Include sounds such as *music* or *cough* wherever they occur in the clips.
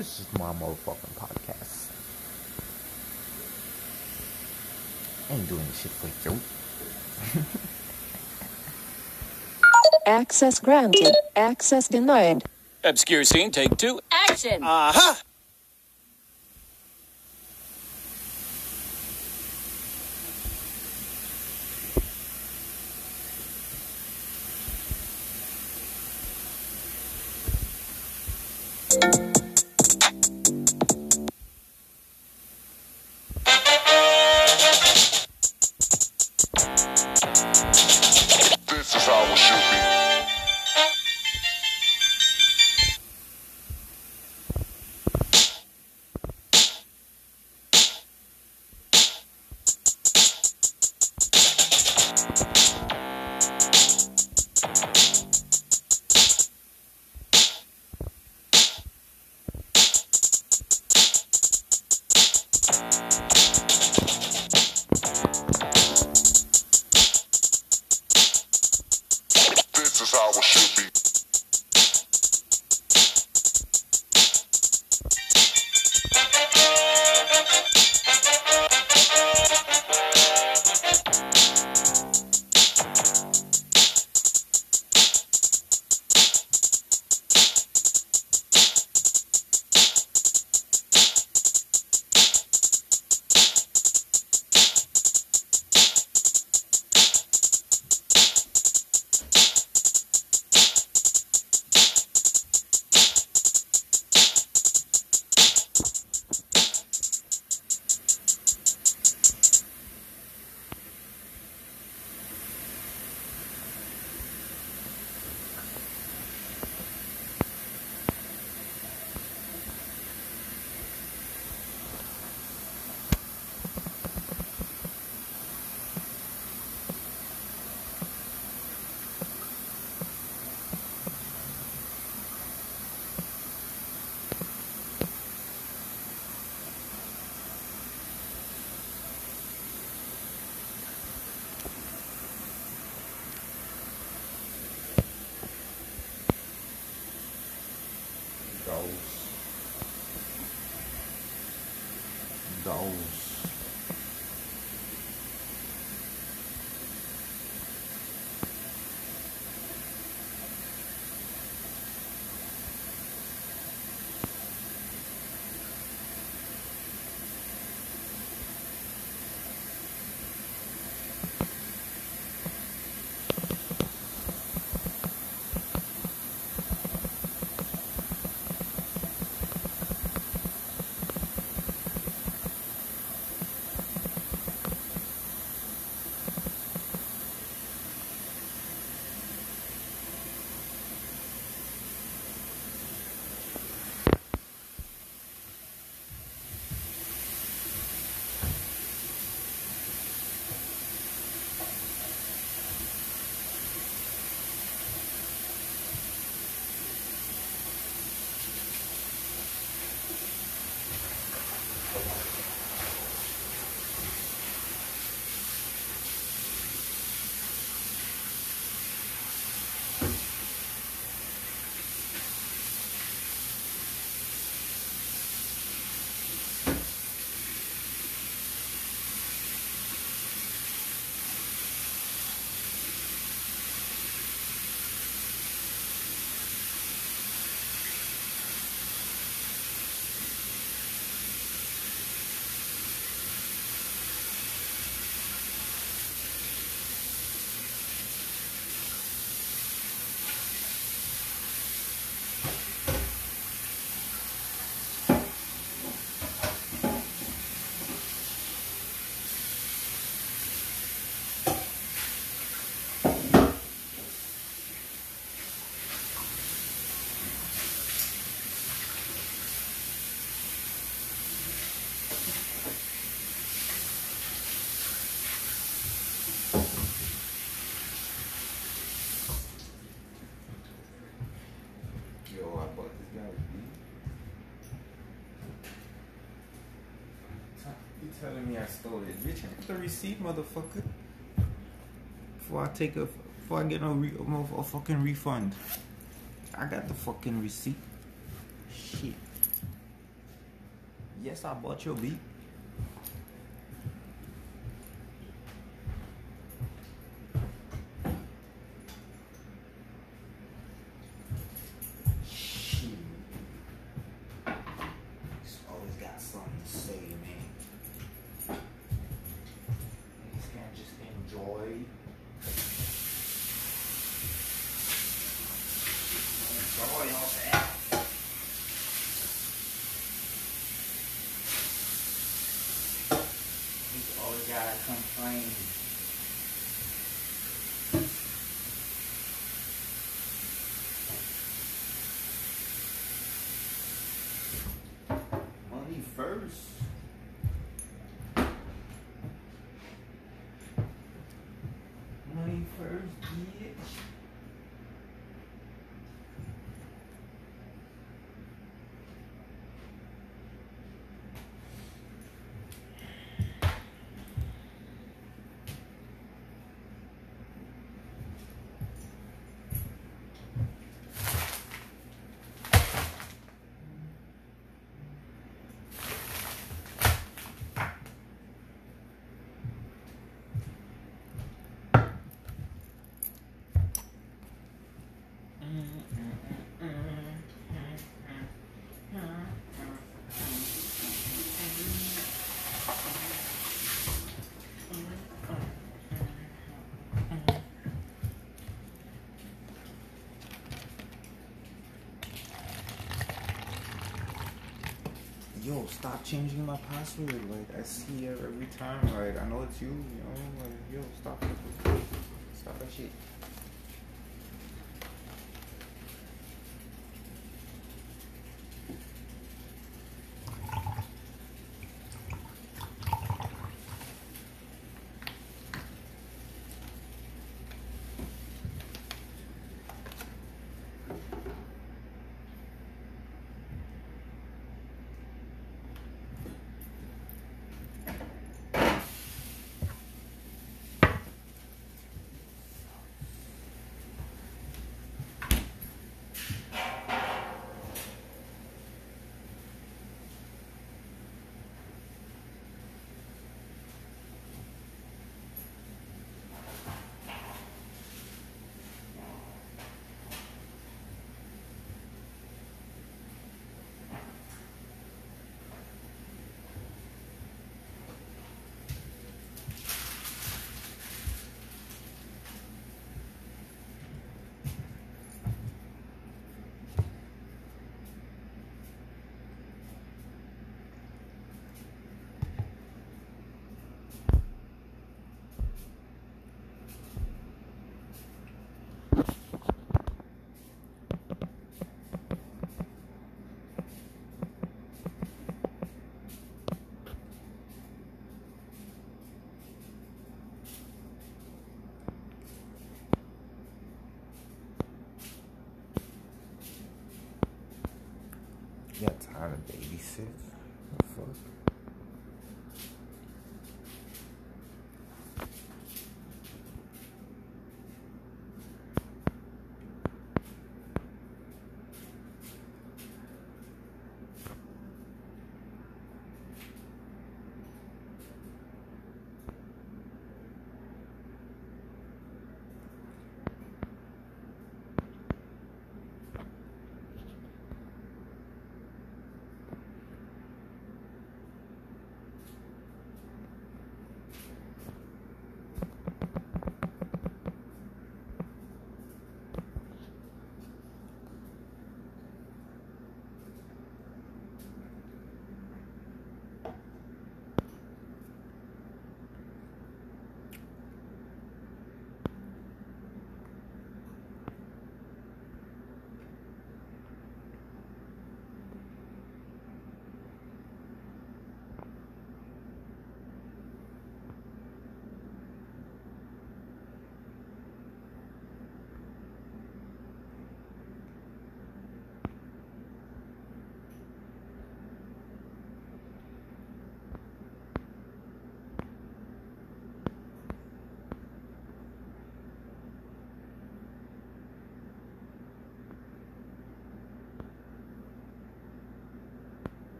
This is my motherfucking podcast. ain't doing shit for you. *laughs* Access granted. Access denied. Obscure scene, take two. Action! Aha! This telling me I stole it? Bitch, I got the receipt, motherfucker. Before I take a, before I get no re, a, a fucking refund. I got the fucking receipt. Shit. Yes, I bought your beat. Shit. He's always got something to say, man. Niggas can't just enjoy. Enjoy all that. He's always gotta complain. Money first. Money first, bitch. Yo, stop changing my password. Like I see it every time. Like I know it's you. You know, like yo, stop. Stop that shit. You got time to babysit?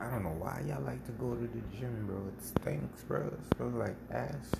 I don't know why y'all like to go to the gym, bro. It stinks, bro. It smells like ass.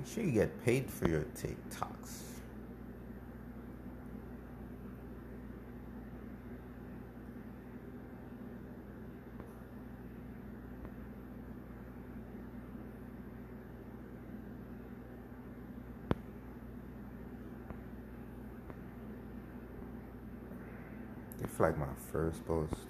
Make sure you get paid for your TikToks. They like my first post.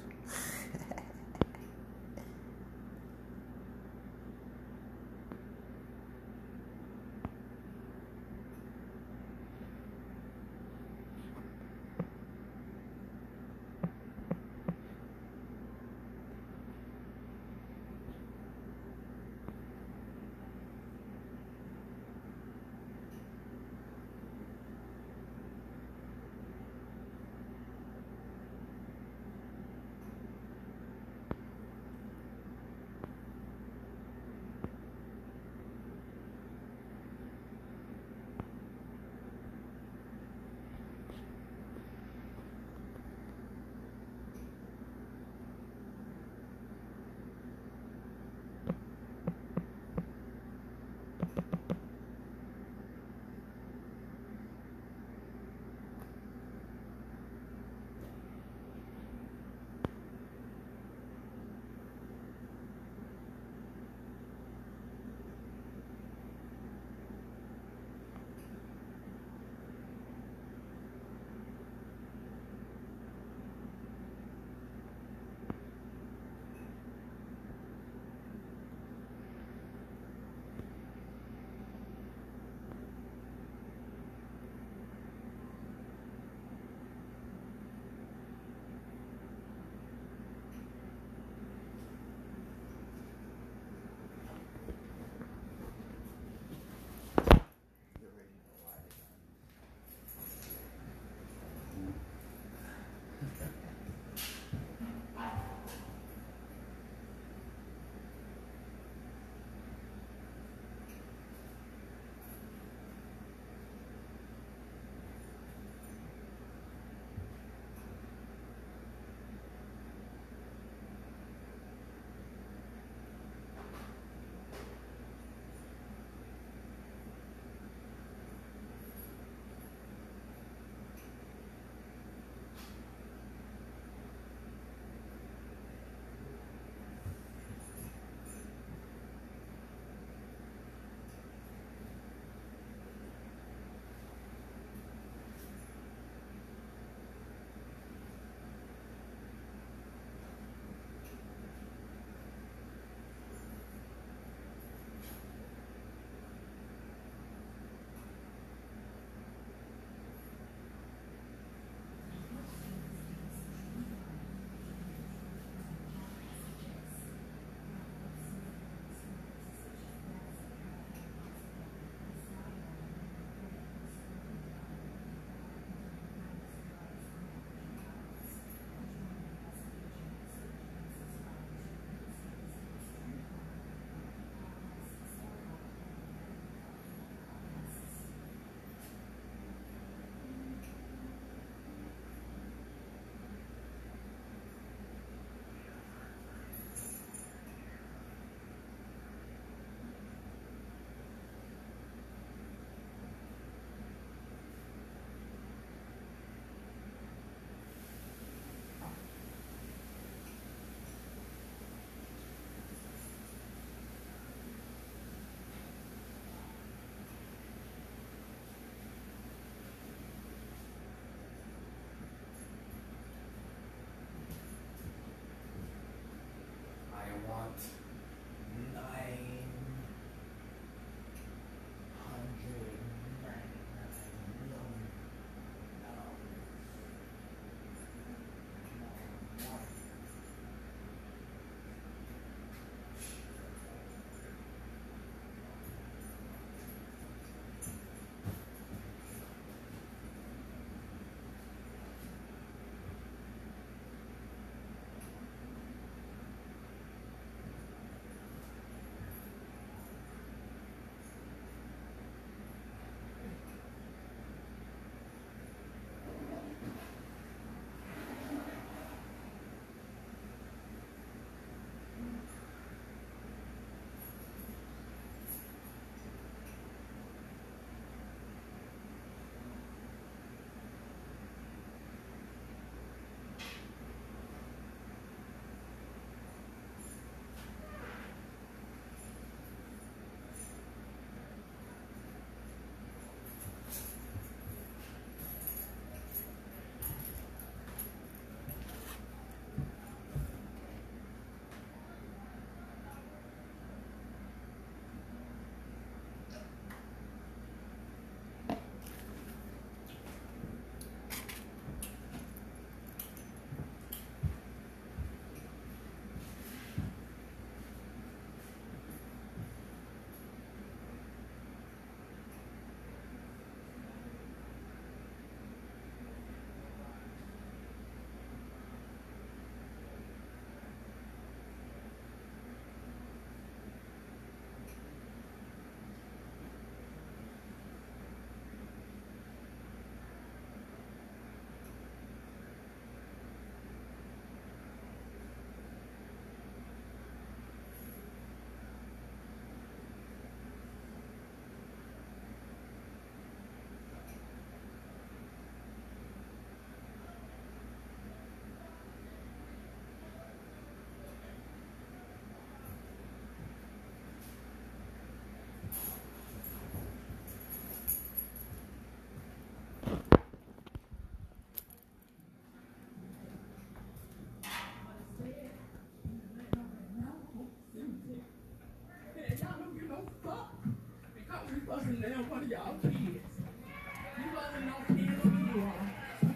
Y'all kids. You wasn't no kid who you are.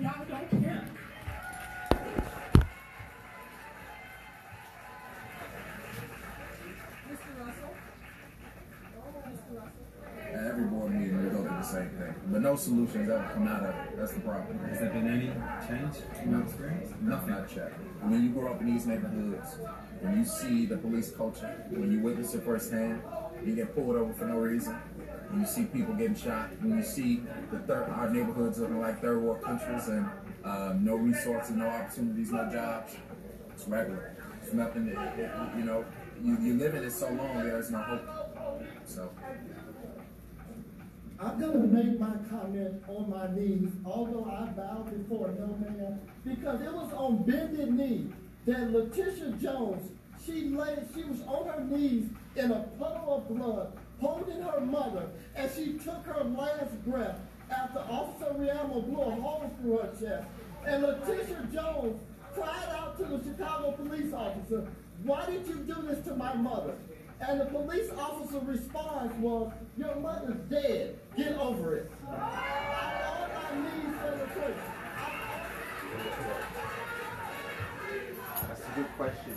Y'all don't care. Mr. Russell? Mr. Russell? At every board meeting, we go through the same thing. But no solutions ever come out of it. That's the problem. Has there been any change in your experience? Nothing I check. When you grow up in these neighborhoods, when you see the police culture, when you witness it firsthand, you get pulled over for no reason. When you see people getting shot, when you see the third, our neighborhoods looking like third world countries and uh, no resources, no opportunities, no jobs, it's regular. It's nothing. That, it- it- you know, you, you live in it so long, there's no hope. So. I'm gonna make my comment on my knees, although I bow before no man, because it was on bended knee that Letitia Jones, she lay, she was on her knees in a puddle of blood, holding her mother, and she took her last breath after Officer Rialmo blew a hole through her chest. And Letitia Jones cried out to the Chicago police officer, why did you do this to my mother? And the police officer response was, your mother's dead. Get over it. Knees the truth. That's a good question.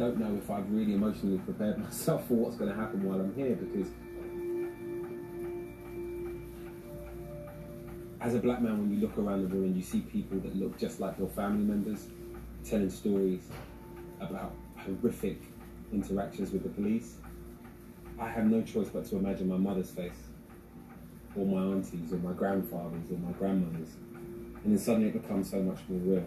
Don't know if I've really emotionally prepared *laughs* myself for what's going to happen while I'm here because as a black man, when you look around the room and you see people that look just like your family members telling stories about horrific interactions with the police, I have no choice but to imagine my mother's face, or my aunties, or my grandfathers, or my grandmothers. And then suddenly it becomes so much more real.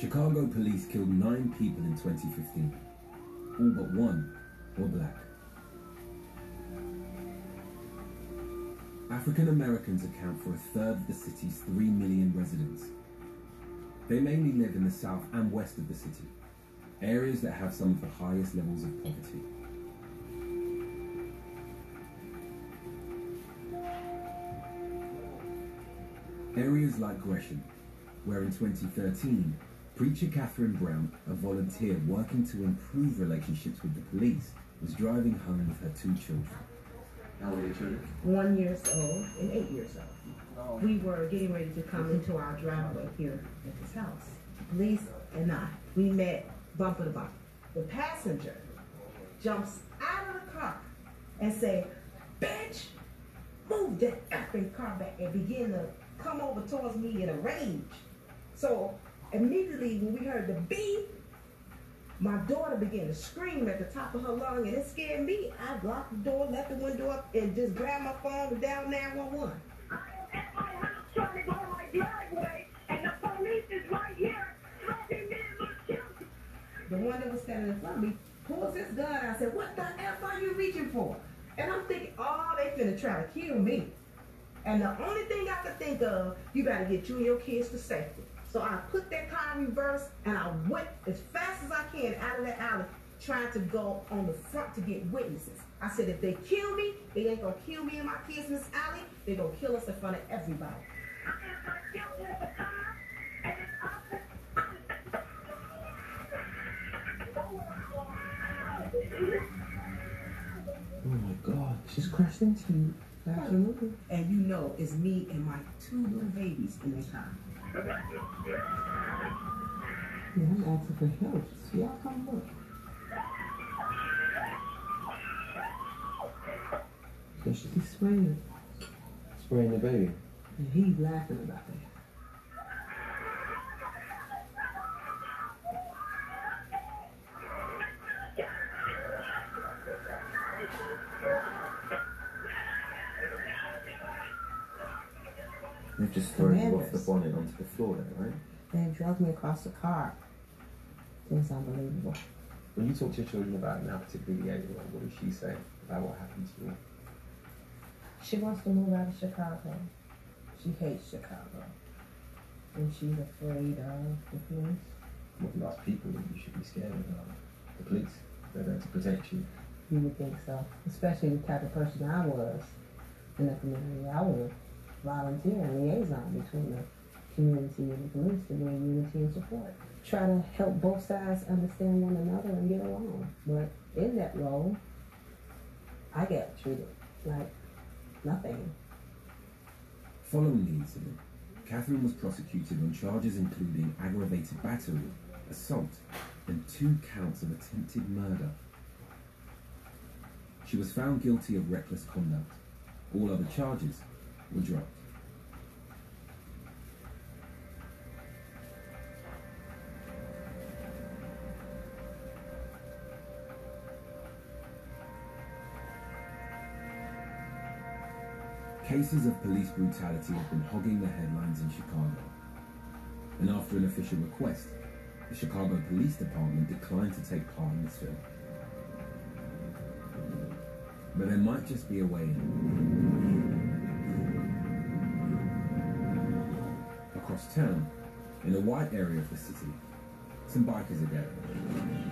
Chicago police killed nine people in 2015. All but one were black. African Americans account for a third of the city's 3 million residents. They mainly live in the south and west of the city, areas that have some of the highest levels of poverty. Areas like Gresham, where in 2013, preacher Catherine Brown, a volunteer working to improve relationships with the police, was driving home with her two children. How old are your children? one years old and eight years old. Oh. We were getting ready to come into our driveway here at this house. Police and I, we met bumper to bumper. The passenger jumps out of the car and say, bitch, move that effing car back and begin to come over towards me in a rage. So immediately when we heard the beep, my daughter began to scream at the top of her lung and it scared me. I locked the door, left the window up, and just grabbed my phone and dialed 911. At my house trying to go my driveway, and the police is right here, threatening me and my children. The one that was standing in front of me pulls his gun. I said, What the F are you reaching for? And I'm thinking, Oh, they finna try to kill me. And the only thing I could think of, you gotta get you and your kids to safety. So I put that car in reverse and I went as fast as I can out of that alley, trying to go on the front to get witnesses. I said, if they kill me, they ain't gonna kill me and my kids in this alley. They're gonna kill us in front of everybody. I got killed in the car, and it's up. Oh my god, she's crashed into you. Absolutely. And you know, it's me and my two little babies in the car. Yeah, I'm asking for help. See, come look. So she's spraying Spraying the baby. And he's laughing about it. They've just thrown you off the bonnet onto the floor there, right? They drug me across the car. It was unbelievable. When you talk to your children about now, particularly the eight-year-old, what does she say about what happened to you? She wants to move out of Chicago. She hates Chicago. And she's afraid of the police. What the last people that you should be scared of the police. They're there to protect you. You would think so. Especially the type of person I was in the community. I was a volunteer and liaison between the community and the police to bring unity and support. Try to help both sides understand one another and get along. But in that role, I get treated like nothing. Following the incident, Catherine was prosecuted on charges including aggravated battery, assault, and two counts of attempted murder. She was found guilty of reckless conduct. All other charges Cases of police brutality have been hogging the headlines in Chicago. And after an official request, the Chicago Police Department declined to take part in this film. But there might just be a way in. Across town, in a wide area of the city, some bikers are gathering.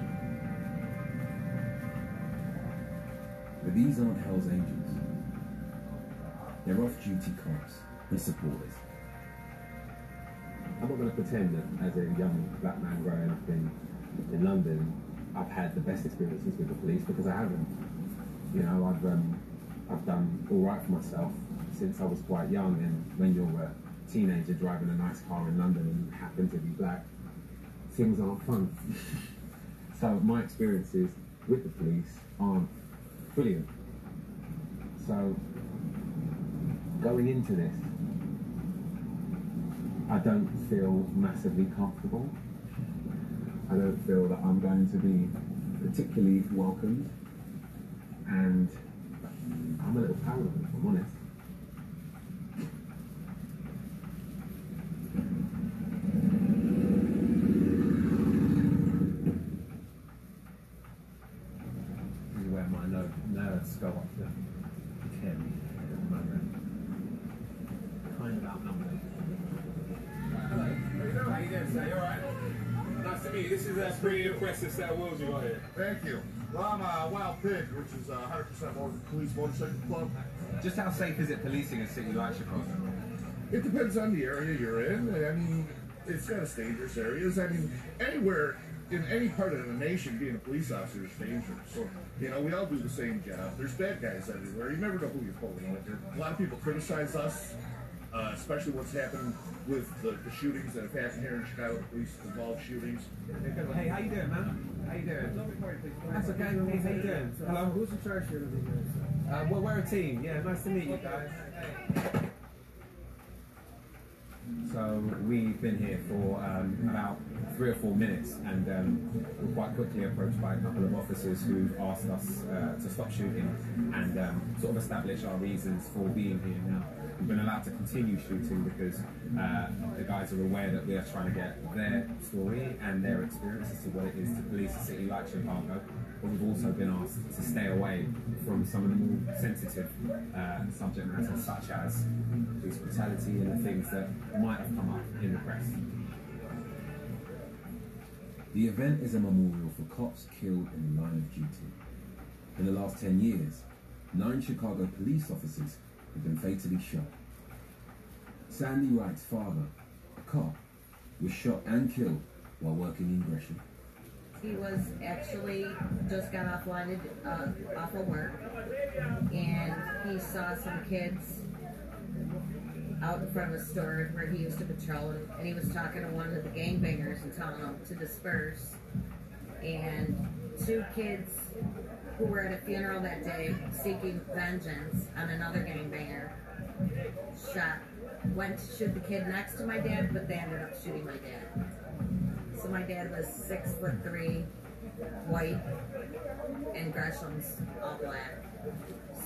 But these aren't Hell's Angels. They're off-duty cops and supporters. I'm not going to pretend that as a young black man growing up in, in London, I've had the best experiences with the police because I haven't. You know, I've um, I've done all right for myself since I was quite young. And when you're a teenager driving a nice car in London and you happen to be black, things aren't fun. so my experiences with the police aren't brilliant. So going into this, I don't feel massively comfortable. I don't feel that I'm going to be particularly welcomed, and I'm a little paranoid, if I'm honest. This is where my no- nerves go up to 10 at the moment. Kind of outnumbered. Hello. How you doing, sir? You alright? Nice to meet you. This is a pretty impressive set of wheels you got here. I'm uh, Wild Pig, which is uh, 100% motor, police motorcycle club. Just how safe is it policing a city like Chicago? It depends on the area you're in. I mean, it's got its dangerous areas. I mean, anywhere in any part of the nation, being a police officer is dangerous. So, you know, we all do the same job. There's bad guys everywhere. You never know who you're pulling over. A lot of people criticize us, uh, especially what's happened with the, the shootings that have happened here in Chicago, police involved shootings. Hey, how you doing, man? How you doing? That's okay. Hey, how you doing? Hello. Who's in charge here? Uh, well, we're a team. Yeah, nice to meet you guys. So we've been here for um, about three or four minutes, and um, we're quite quickly approached by a couple of officers who asked us uh, to stop shooting and um, sort of establish our reasons for being here now. We've been allowed to continue shooting because uh, the guys are aware that we are trying to get their story and their experience as to what it is to police a city like Chicago. But we've also been asked to stay away from some of the more sensitive uh, subject matter, such as police brutality and the things that might have come up in the press. The event is a memorial for cops killed in the line of duty. In the last 10 years, nine Chicago police officers have been fatally shot. Sandy Wright's father, a cop, was shot and killed while working in Gresham. He was actually just got off uh, off of work, and he saw some kids out in front of a store where he used to patrol, and he was talking to one of the gangbangers and telling them to disperse. And two kids who were at a funeral that day seeking vengeance on another gangbanger shot went to shoot the kid next to my dad, but they ended up shooting my dad. So my dad was six foot three, white, and Gresham's all black.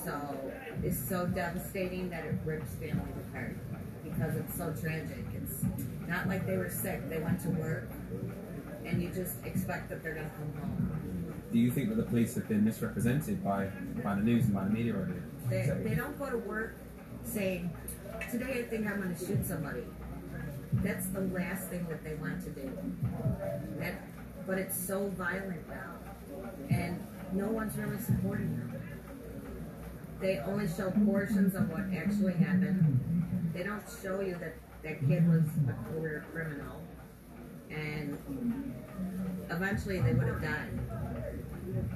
So it's so devastating that it rips families apart because it's so tragic. It's not like they were sick; they went to work, and you just expect that they're gonna come home. Do you think that the police have been misrepresented by, by the news and by the media? They, they don't go to work saying, today I think I'm going to shoot somebody. That's the last thing that they want to do. That, but it's so violent now, and no one's really supporting them. They only show portions of what actually happened. They don't show you that that kid was a career criminal, and eventually they would have died.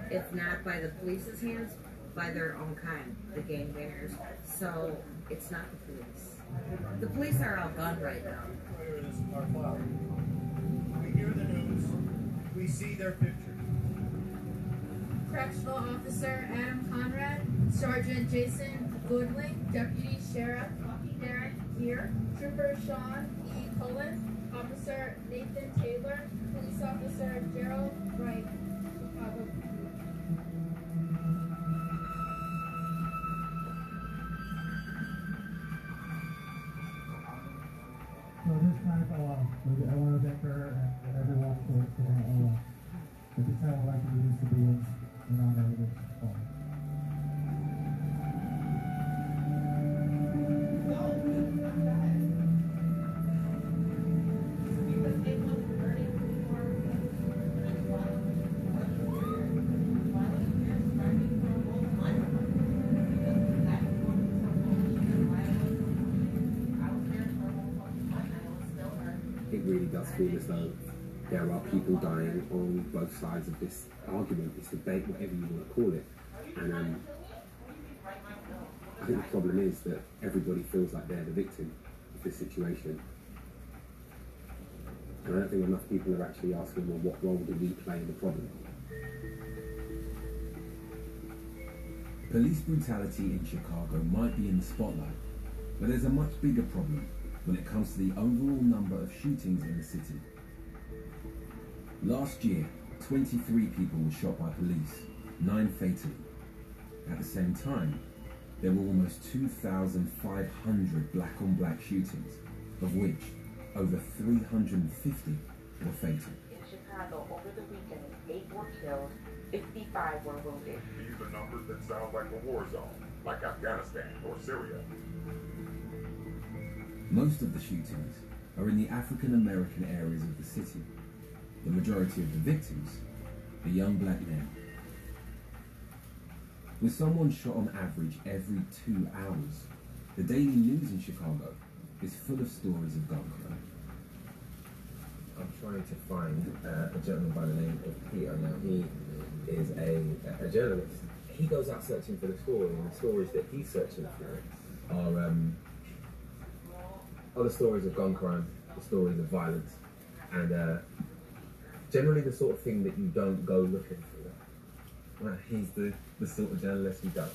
If not by the police's hands, by their own kind, the gangbangers. So it's not the police. The police are outgunned right now. We hear the news. We see their pictures. Correctional Officer Adam Conrad, Sergeant Jason Goodwin, Deputy Sheriff Derek Gear, Trooper Sean E. Cullen, Officer Nathan Taylor, Police Officer Gerald Wright, Chicago. So this time, uh, I want to thank her and everyone for, for uh, the kind of life we used to be in, in honor of this. Really feel as though there are people dying on both sides of this argument, this debate, whatever you want to call it. And um, I think the problem is that everybody feels like they're the victim of this situation. And I don't think enough people are actually asking, well, what role do we play in the problem? Police brutality in Chicago might be in the spotlight, but there's a much bigger problem when it comes to the overall number of shootings in the city. Last year, 23 people were shot by police, nine fatally. At the same time, there were almost 2,500 black on black shootings, of which over 350 were fatal. In Chicago, over the weekend, eight were killed, 55 were wounded. These are numbers that sound like a war zone, like Afghanistan or Syria. Most of the shootings are in the African American areas of the city. The majority of the victims are young black men. With someone shot on average every two hours, the daily news in Chicago is full of stories of gun crime. I'm trying to find uh, a gentleman by the name of Peter. Now, he is a, a journalist. He goes out searching for the story, and the stories that he's searching for are, um, the stories of gun crime, the stories of violence, and uh, generally the sort of thing that you don't go looking for. Well, he's the, the sort of journalist who does.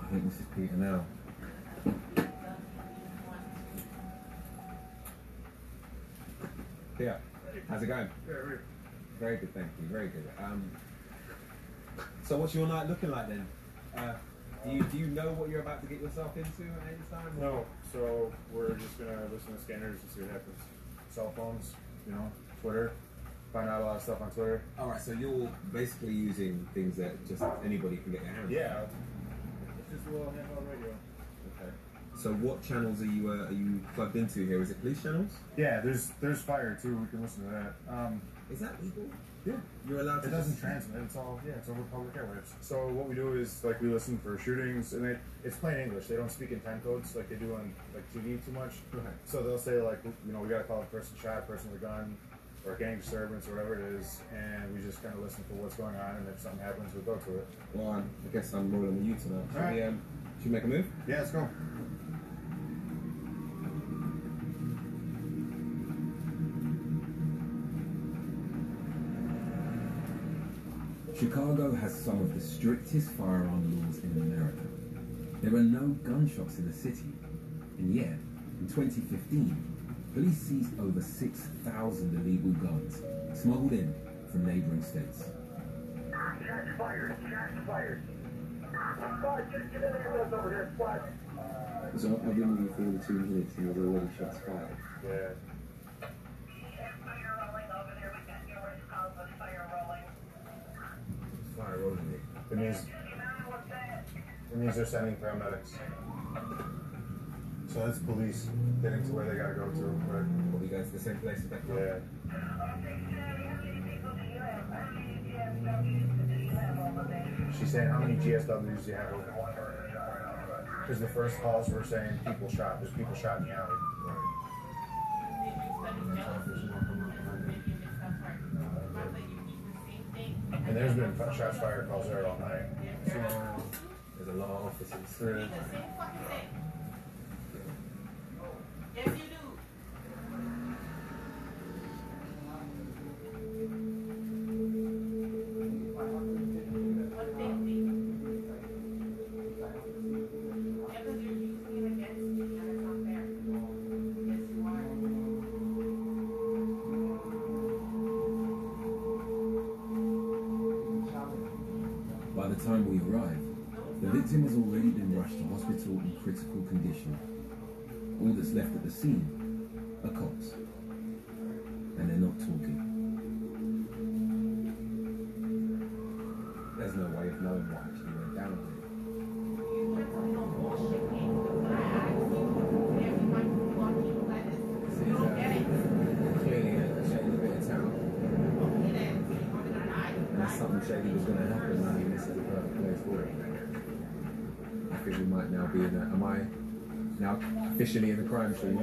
I think this is Peter now. Yeah. How's it going? Very good, thank you. Very good. Um, so what's your night looking like then? Uh, do you do you know what you're about to get yourself into at any time? No, so we're just gonna listen to scanners and see what happens. Cell phones, you know, Twitter. Find out a lot of stuff on Twitter. All right, so you're basically using things that just anybody can get their hands on. Yeah. It's just a little handheld radio. Okay. So what channels are you uh, are you plugged into here? Is it police channels? Yeah, there's there's fire too. We can listen to that. Um, Is that legal? Yeah, you're allowed to. It doesn't just- transmit. It's all yeah. It's over public airwaves. So what we do is like we listen for shootings, and it, it's plain English. They don't speak in ten codes like they do on like TV too much. Okay. So they'll say like you know we gotta call the person shot, person with a gun, or gang disturbance, or whatever it is, and we just kind of listen for what's going on, and if something happens, we go to it. Well, I'm, I guess I'm rolling with you tonight. Should, All we, um, should we make a move? Yeah, let's go. Chicago has some of the strictest firearm laws in America. There are no gunshots in the city, and yet, in 2015, police seized over 6,000 illegal guns smuggled in from neighboring states. Shots fired. Shots fired. Squad, just get in the ambulance over here, squad. So I've been with you for over two minutes and there's already shots fired. Yeah. Means it means they're sending paramedics. So that's police getting to where they gotta go to. Right? Will we go to the same place as that? Yeah. She's saying how many GSWs do you have open? Because the first calls were saying people shot. There's people shot in the alley. And there's been shots fired calls there all night. There's a lot of officers. At the scene cops. Officially in the crime scene?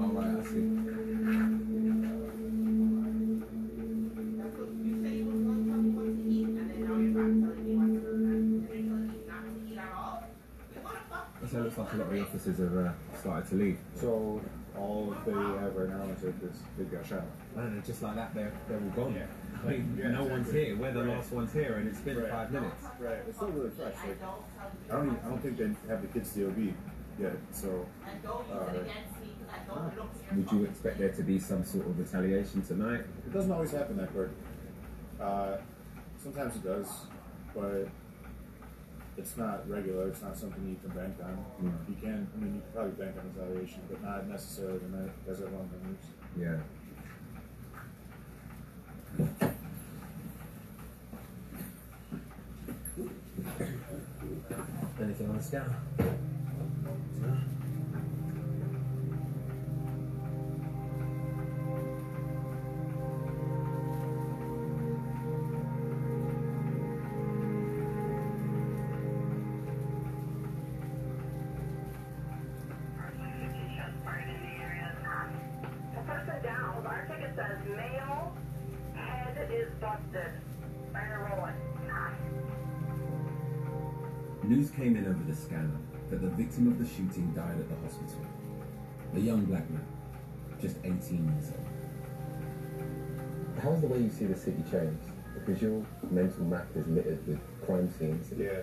All right, I see. So it looks like a lot of the officers have uh, started to leave. So all right now is like this big guy shot. And just like that, they're, they're all gone. Yeah. I mean, Yeah, no one's here. We're the Right. last ones here, and it's been Right. five minutes. Right. It's still really fresh. Like I don't even, I don't think they have the kids DOB yet. So uh, Would you expect there to be some sort of retaliation tonight? it doesn't always happen that quick. Uh, sometimes it does, but it's not regular. It's not something you can bank on. Mm. You can. I mean, you can probably bank on retaliation, but not necessarily the night as everyone believes. Yeah. Anything on the scanner? News came in over the scanner that the victim of the shooting died at the hospital. A young black man, just 18 years old. How's the way you see the city change? Because your mental map is littered with crime scenes and, Yeah.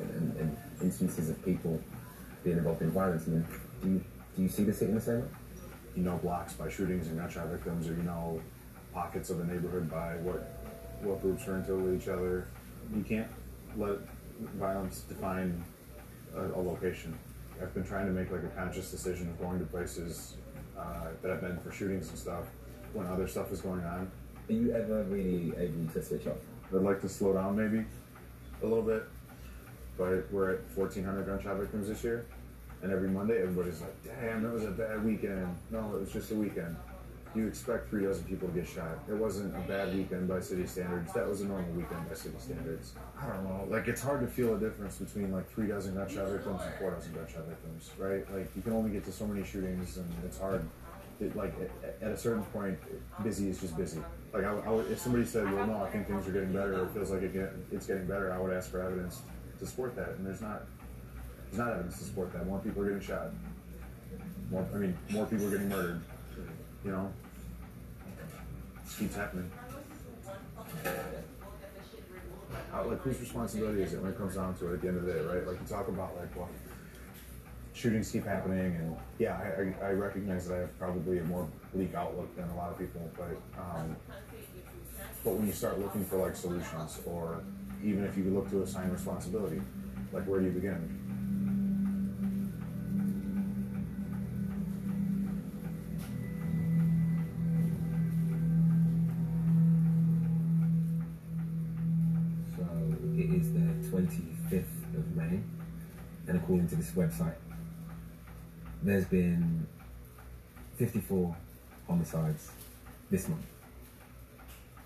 and, and, and instances of people being involved in violence. I mean, do you, do you see the city in the same way? You know blocks by shootings and gunshot victims, or you know pockets of a neighborhood by what what groups are into with each other. You can't let violence define a, a location. I've been trying to make like a conscious decision of going to places uh, that I've been for shootings and stuff when other stuff is going on. Are you ever really able to switch off? I'd like to slow down maybe a little bit, but we're at 1,400 gunshot victims this year, and every Monday everybody's like, "Damn, that was a bad weekend." No, it was just a weekend. You expect three dozen people to get shot. It wasn't a bad weekend by city standards. That was a normal weekend by city standards. I don't know. Like it's hard to feel a difference between like three dozen gunshot victims and four dozen gunshot victims, right? Like you can only get to so many shootings, and it's hard. It, like at, at a certain point, busy is just busy. Like I, I would, if somebody said, "Well, no, I think things are getting better," or it feels like it get, it's getting better, I would ask for evidence to support that. And there's not, there's not evidence to support that. More people are getting shot. More, I mean, more people are getting murdered. You know, this keeps happening. Uh, like whose responsibility is it when it comes down to it at the end of the day, right? Like you talk about like well, shootings keep happening, and yeah, I, I, I recognize that I have probably a more bleak outlook than a lot of people, but um, but when you start looking for like solutions, or even if you look to assign responsibility, like where do you begin? According to this website, there's been 54 homicides this month.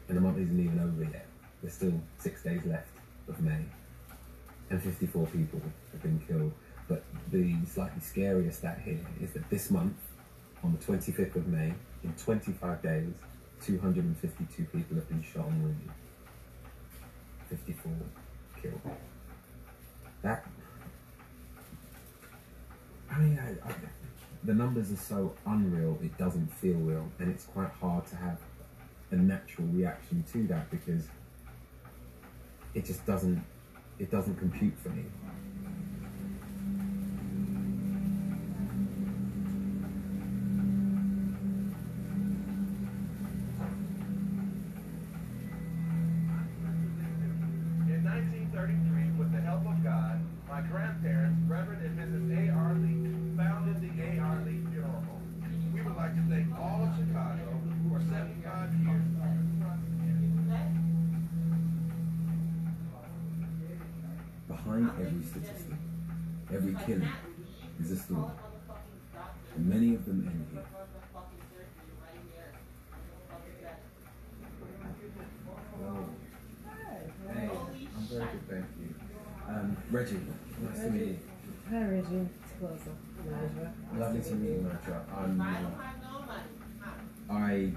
And the month isn't even over yet. There's still six days left of May. And 54 people have been killed. But the slightly scarier stat here is that this month, on the 25th of May, in 25 days, 252 people have been shot and wounded. 54 killed. That. I mean, I, I, the numbers are so unreal, it doesn't feel real, and it's quite hard to have a natural reaction to that because it just doesn't it doesn't compute for me.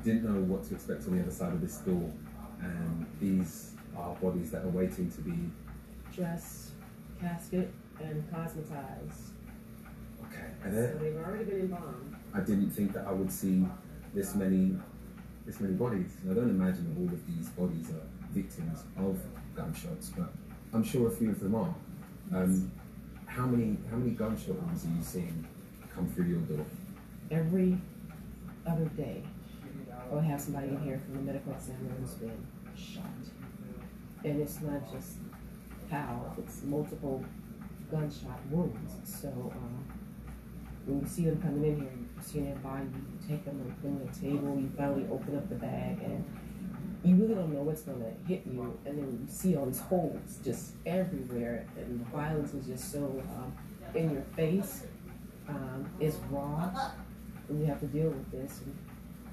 Didn't know what to expect on the other side of this door, and these are bodies that are waiting to be. dressed, casket, and cosmetized. Okay. So And then they've already been embalmed. I didn't think that I would see this many, this many bodies. I don't imagine that all of these bodies are victims of gunshots, but I'm sure a few of them are. Um, how many, how many gunshot wounds are you seeing come through your door? Every other day, I'll have somebody in here from the medical examiner who's been shot. And it's not just how, it's multiple gunshot wounds. So, um, when you see them coming in here, you see their body, you take them and put them on the table, you finally open up the bag, and you really don't know what's gonna hit you. And then you see all these holes just everywhere, and the violence is just so um, in your face. Um, it's raw, and you have to deal with this. And,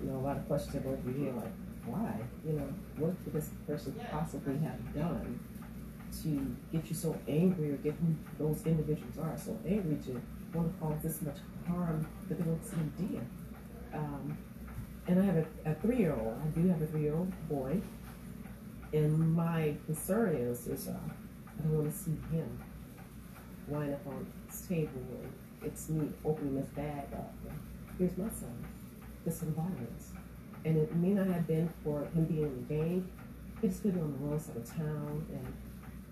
you know, a lot of questions are going through here, like, why? You know, what could this person possibly have done to get you so angry or get who those individuals are so angry to want to cause this much harm that they don't see you did? Um, and I have a, a three-year-old. I do have a three-year-old boy, and my concern is, is uh, I don't want to see him wind up on his table and it's me opening this bag up. And here's my son. There's environment. And it may not have been for him being in the gang. He just be on the wrong side of town and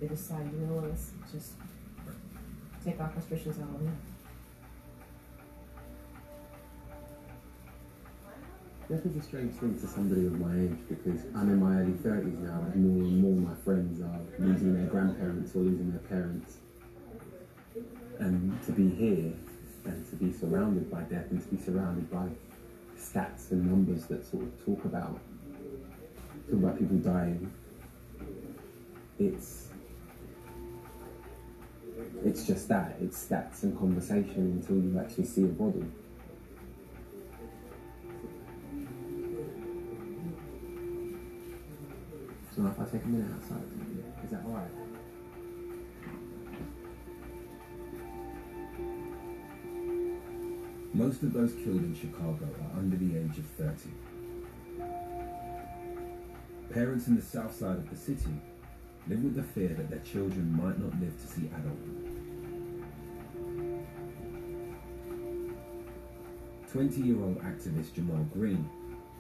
they decide, you know let's just take our frustrations out on him. This is a strange thing to somebody of my age because I'm in my early 30s now and more and more my friends are losing their grandparents or losing their parents. And to be here and to be surrounded by death and to be surrounded by stats and numbers that sort of talk about talk about people dying, it's it's just that, it's stats and conversation until you actually see a body. So if I take a minute outside, is that alright? Most of those killed in Chicago are under the age of 30. Parents in the south side of the city live with the fear that their children might not live to see adulthood. 20-year-old activist Jamal Green,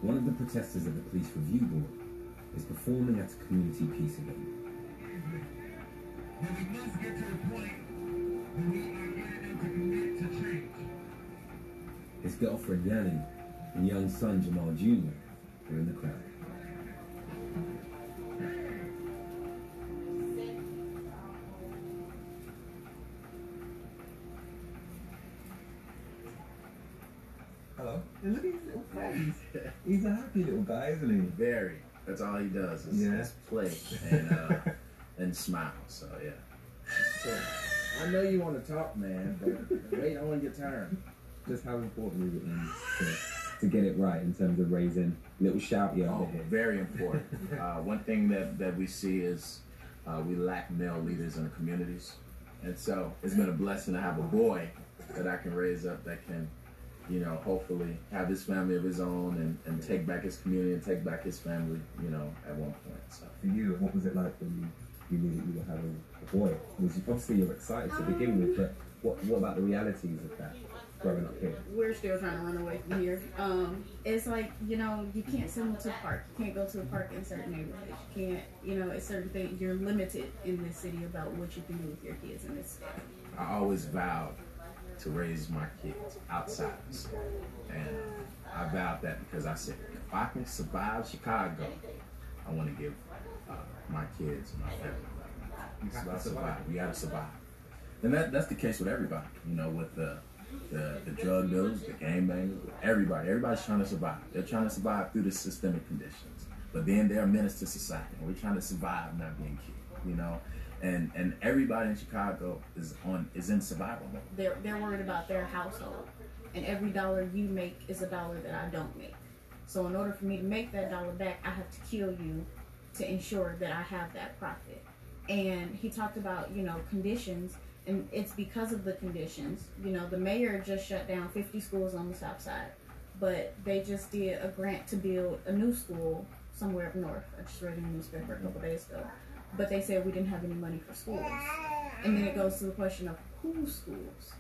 one of the protesters at the police review board, is performing at a community peace event. But we must get to the point where we are getting them to commit to change. His girlfriend Yanni and young son Jamal Jr. were in the crowd. Hello. Look at his little face. *laughs* He's a happy little guy, isn't he? Very. That's all he does is, Yeah. is play and uh, *laughs* and smile. So yeah. So, I know you want to talk, man, but wait on your turn. Just how important is it to, to get it right in terms of raising little shouty over Oh, here? very important. uh, one thing that, that we see is uh, we lack male leaders in the communities. And so it's been a blessing to have a boy that I can raise up that can, you know, hopefully have his family of his own and, and take back his community and take back his family, you know, at one point. So For you, what was it like when you, you knew that you were having a boy? Was you, obviously you're excited to begin with, but what, what about the realities of that growing up here? we're still trying to run away from here. Um, it's like you know you can't send them to a park. You can't go to a park in certain neighborhoods. You can't you know it's certain things. You're limited in this city about what you can do with your kids in this state. I always vowed to raise my kids outside the state. And I vowed that because I said, if I can survive Chicago, I want to give uh, my kids and my family. It's about survive. We gotta survive. And that, that's the case with everybody, you know, with the the, the drug dealers, the gang bangers, everybody. Everybody's trying to survive. They're trying to survive through the systemic conditions. But then they're a menace to society. And we're trying to survive not being killed, you know? And and everybody in Chicago is on is in survival mode. They're they're worried about their household, and every dollar you make is a dollar that I don't make. So in order for me to make that dollar back, I have to kill you to ensure that I have that profit. And he talked about you know conditions, and it's because of the conditions. You know, the mayor just shut down 50 schools on the south side, but they just did a grant to build a new school somewhere up north. I just read in the newspaper a couple days ago. But they said we didn't have any money for schools. And then it goes to the question of whose schools?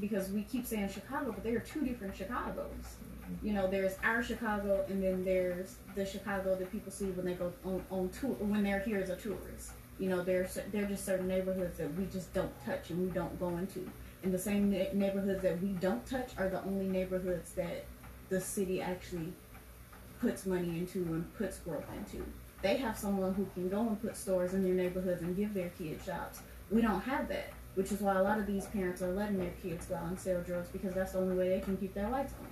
Because we keep saying Chicago, but there are two different Chicagos. You know, there's our Chicago, and then there's the Chicago that people see when they go on, on tour, when they're here as a tourist. You know, there's there are just certain neighborhoods that we just don't touch and we don't go into. And the same neighborhoods that we don't touch are the only neighborhoods that the city actually puts money into and puts growth into. They have someone who can go and put stores in their neighborhoods and give their kids jobs. We don't have that, which is why a lot of these parents are letting their kids go out and sell drugs because that's the only way they can keep their lights on.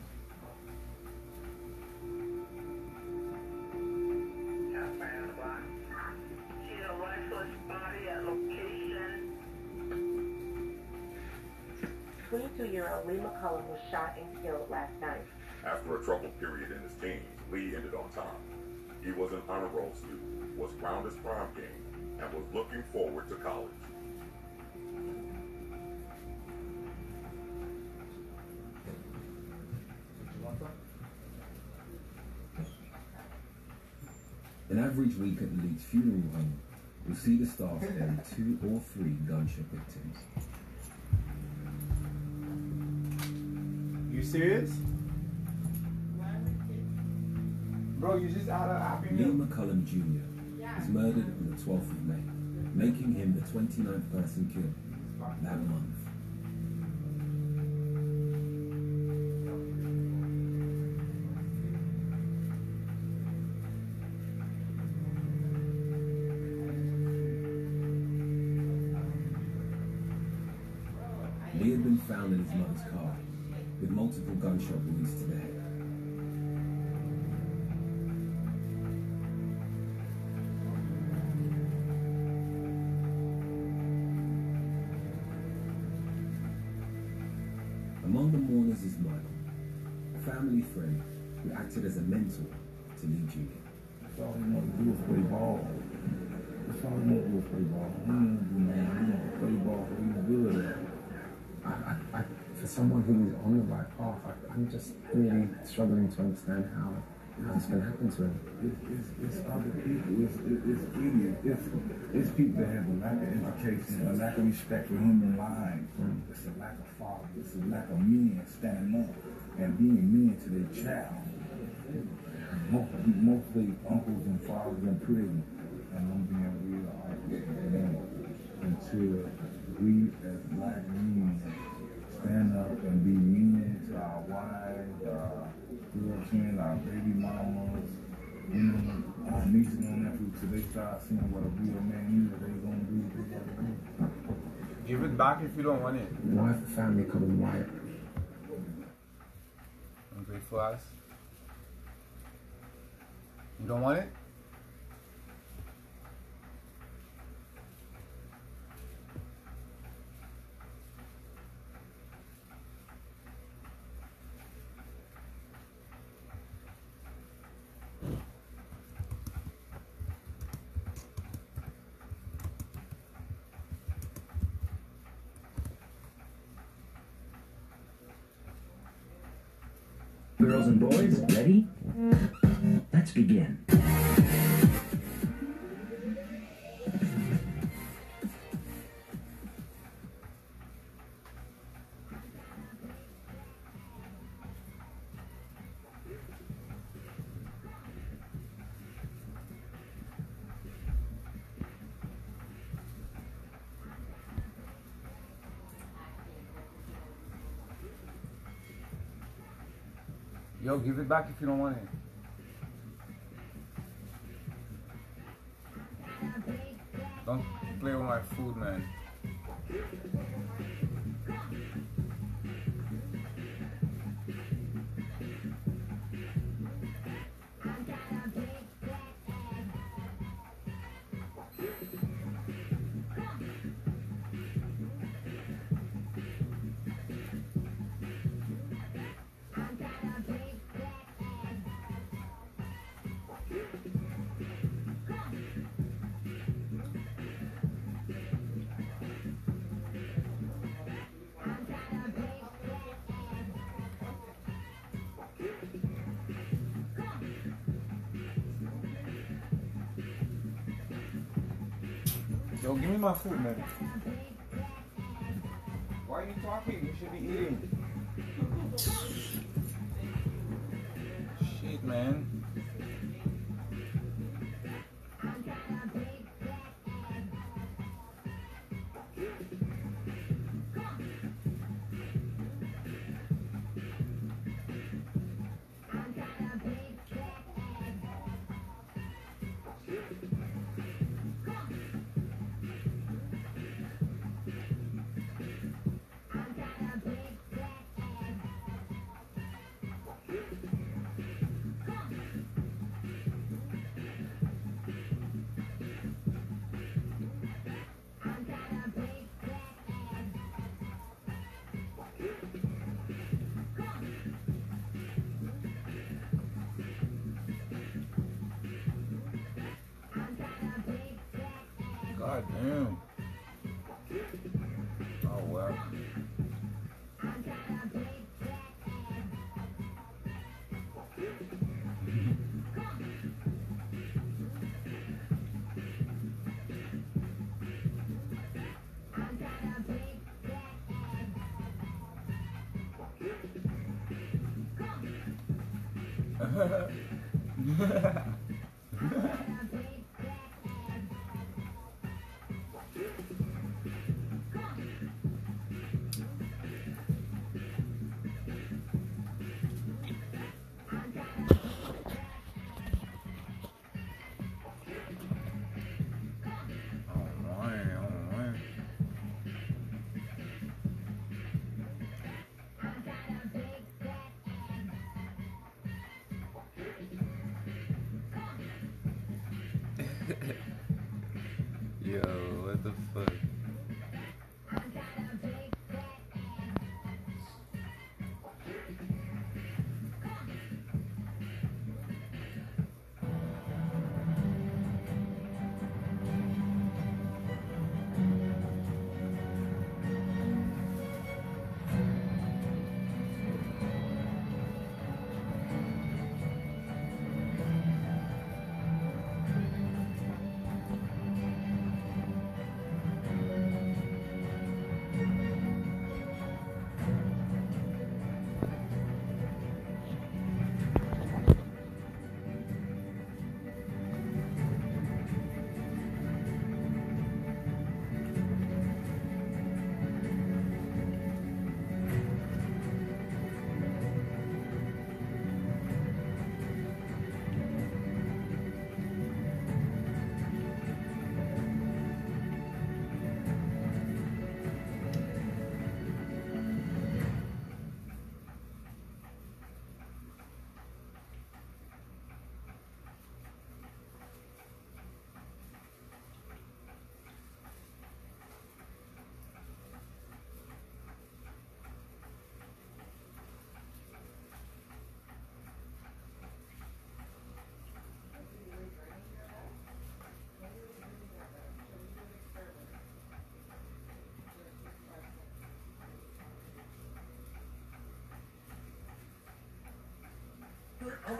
Twenty-two-year-old Lee McCullum was shot and killed last night. After a troubled period in his teens, Lee ended on time. He was an honor roll student, was crowned as prom king, and was looking forward to college. An average week at the Leeds funeral home will see the staff bury two or three gunshot victims. You serious? Bro, you just out of happy Neil McCullum Jr. was murdered on the 12th of May, making him the 29th person killed that month. Multiple gunshot wounds to the head. Among the mourners is Michael, a family friend who acted as a mentor to Lee Jr. That's all he wanted to do was play ball. That's all he wanted to do was play ball. He didn't do nothing. He wanted to play ball. He was good at it. Someone who is on the right path, I, I'm just really struggling to understand how, how this can happen to him. It's, it's, it's other people. It's, it's idiots. It's, it's people that have a lack of education, a lack of respect for human lives. Hmm. It's a lack of fathers. It's a lack of men standing up and being men to their child. Most, mostly uncles and fathers in prison. And I'm being real honest. Until we as black men stand up and be men to our wives, uh, our girlfriends, our baby mamas, you know, our nieces and nephews, till they start seeing what a real man is, they gonna do what they gotta do. Give it back if you don't want it. Why is the family coming white? Ungrateful ass. You don't want it? Girls and boys, ready? Let's begin. Give it back if you don't want it. My food, man.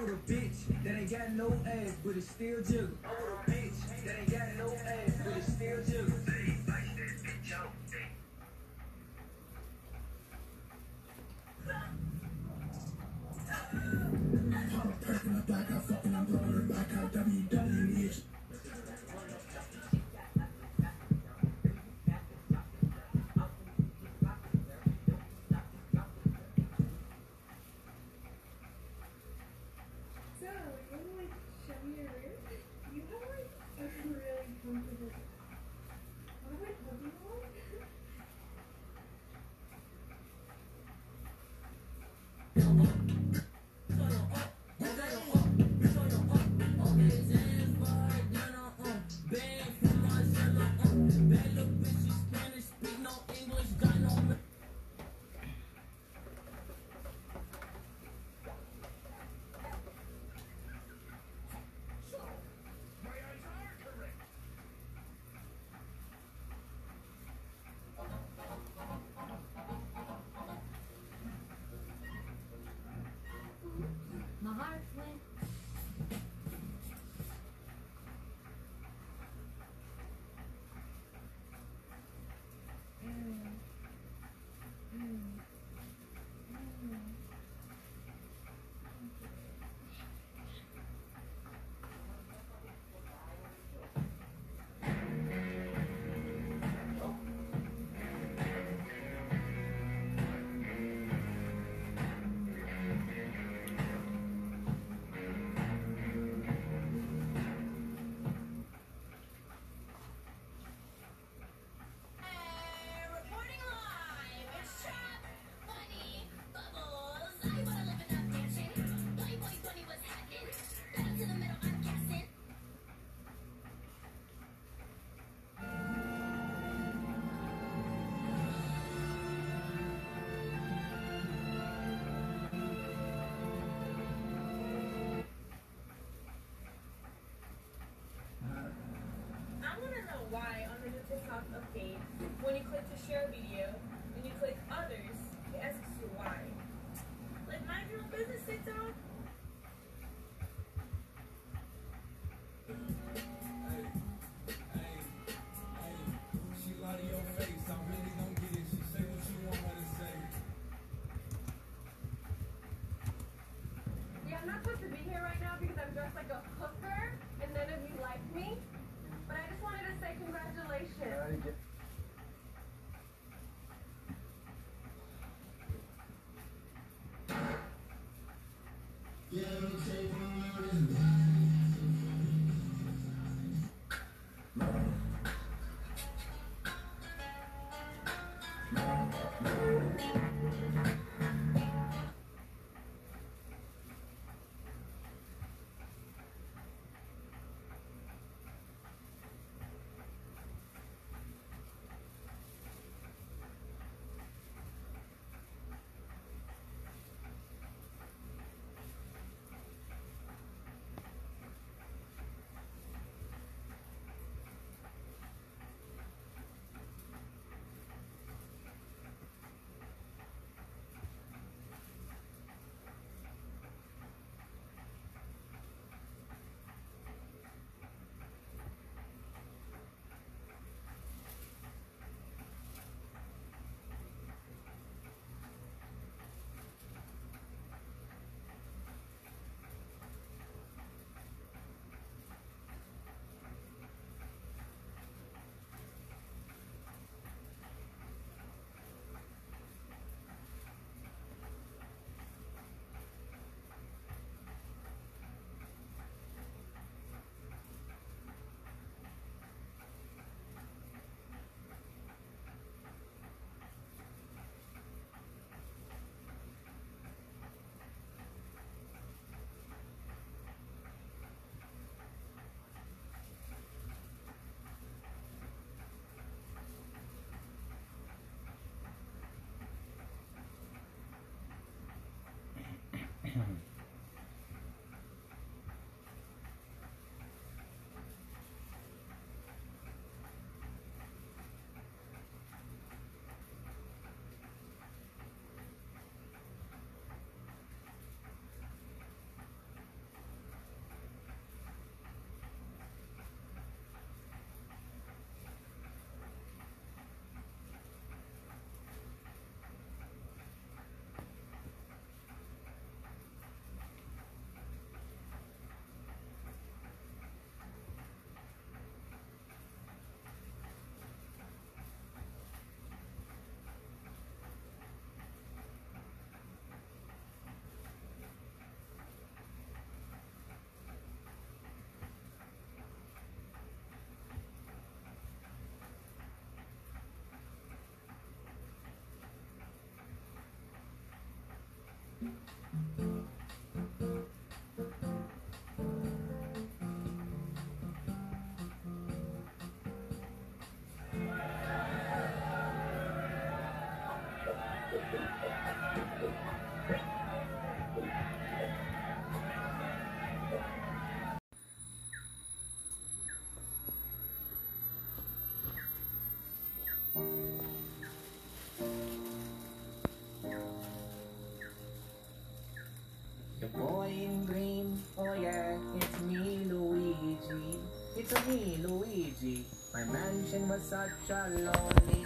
With a bitch that ain't got no ass, but it's still jiggle. I'm with a bitch that ain't got no ass, but it's still jiggle. その of when you click to share a video. When you click others, it asks you why. Like mind your own business, TikTok. Such a lonely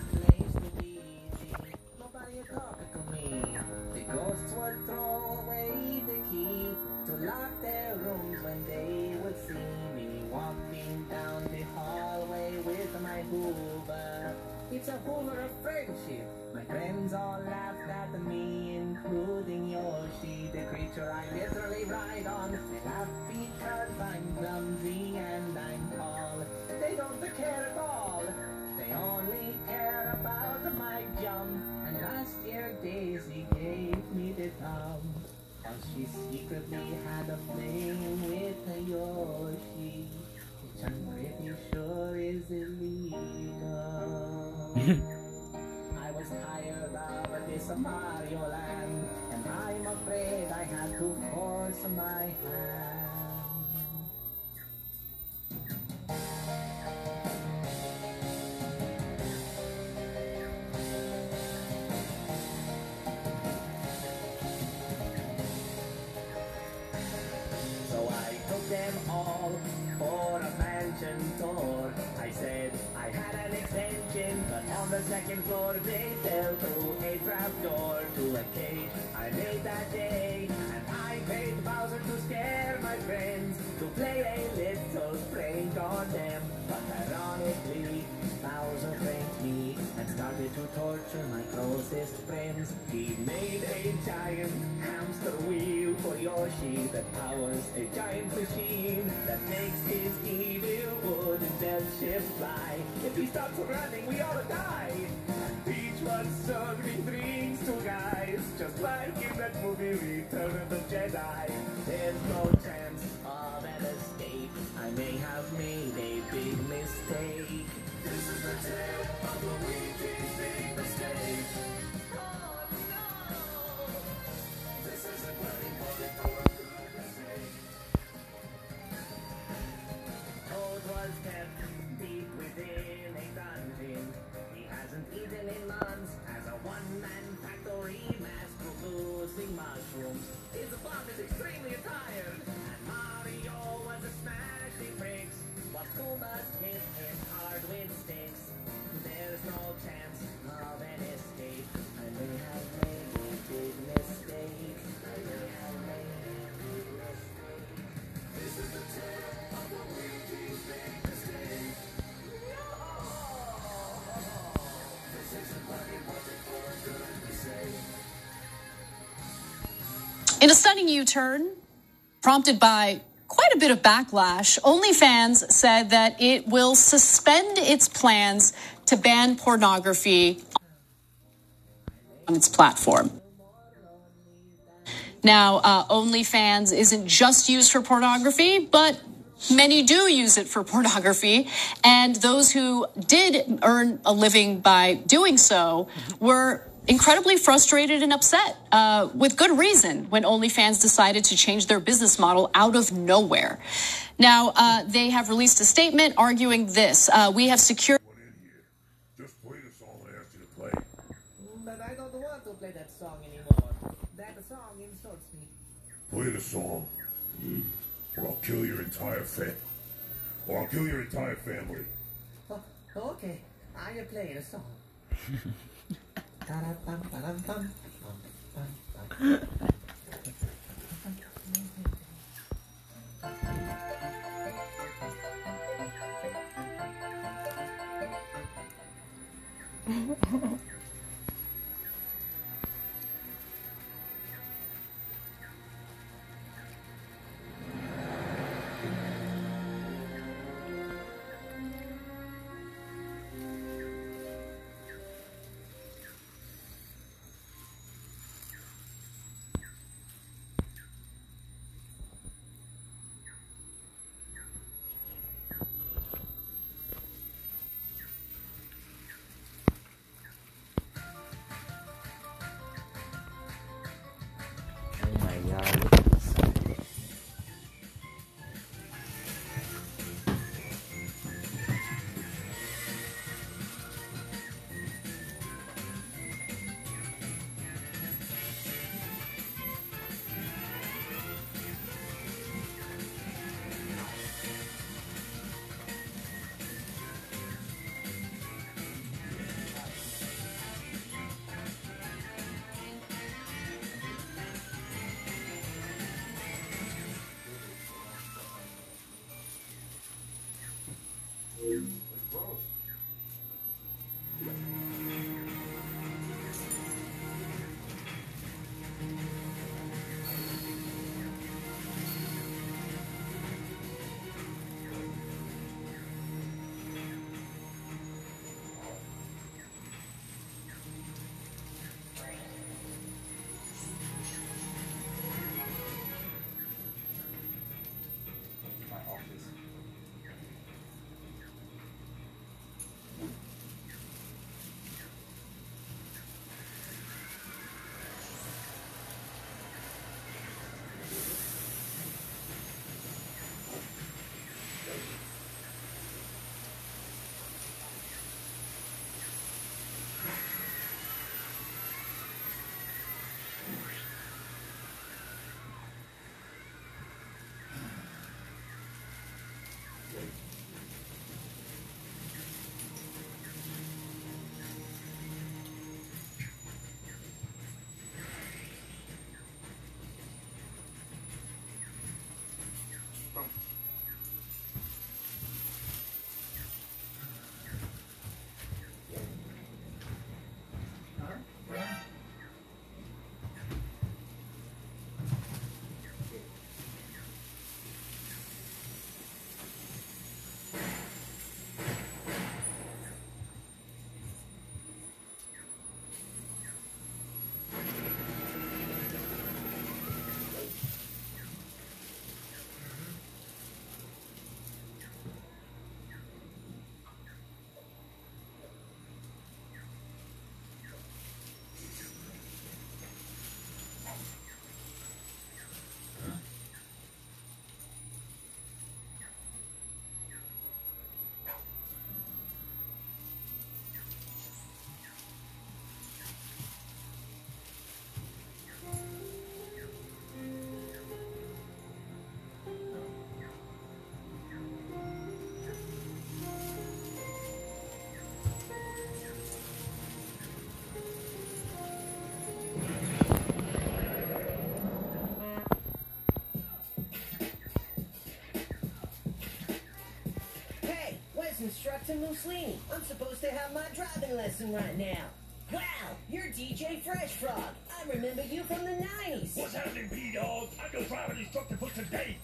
to play a little prank on them. But ironically, Bowser pranked me and started to torture my closest friends. He made a giant hamster wheel for Yoshi that powers a giant machine that makes his evil wooden death ship fly. If he stops running, we all die. And Peach was serving drinks to guys, just like in that movie Return of the Jedi. In a stunning U turn, prompted by quite a bit of backlash, OnlyFans said that it will suspend its plans to ban pornography on its platform. Now, uh, OnlyFans isn't just used for pornography, but many do use it for pornography. And those who did earn a living by doing so were incredibly frustrated and upset, uh, with good reason, when OnlyFans decided to change their business model out of nowhere. Now, uh, they have released a statement arguing this uh, We have secured. Just play the song I asked you to play. But I don't want to play that song anymore. That song insults me. Play the song. Or I'll kill your entire fa- Or I'll kill your entire family. Oh, okay, I am playing a song. *laughs* 따라빵 따라빵 Ha ha ha. Instructor Mussolini? I'm supposed to have my driving lesson right now. Wow, you're DJ Fresh Frog. I remember you from the 90s. What's happening, P-Dog? I'm your driving instructor for today.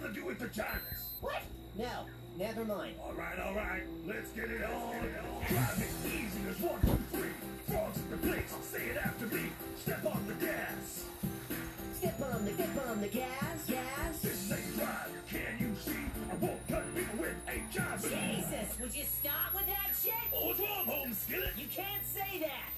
Something to do with vaginas? What? No, never mind. All right, all right. Let's get it on. Drive it easy as one, two, three. Frogs in the place. Say it after me. Step on the gas. Step on the, step on the gas, gas. This ain't drive. Can you see? I won't cut people with HIV. Jesus, would you stop with that shit? Oh, what's wrong, home skillet? You can't say that.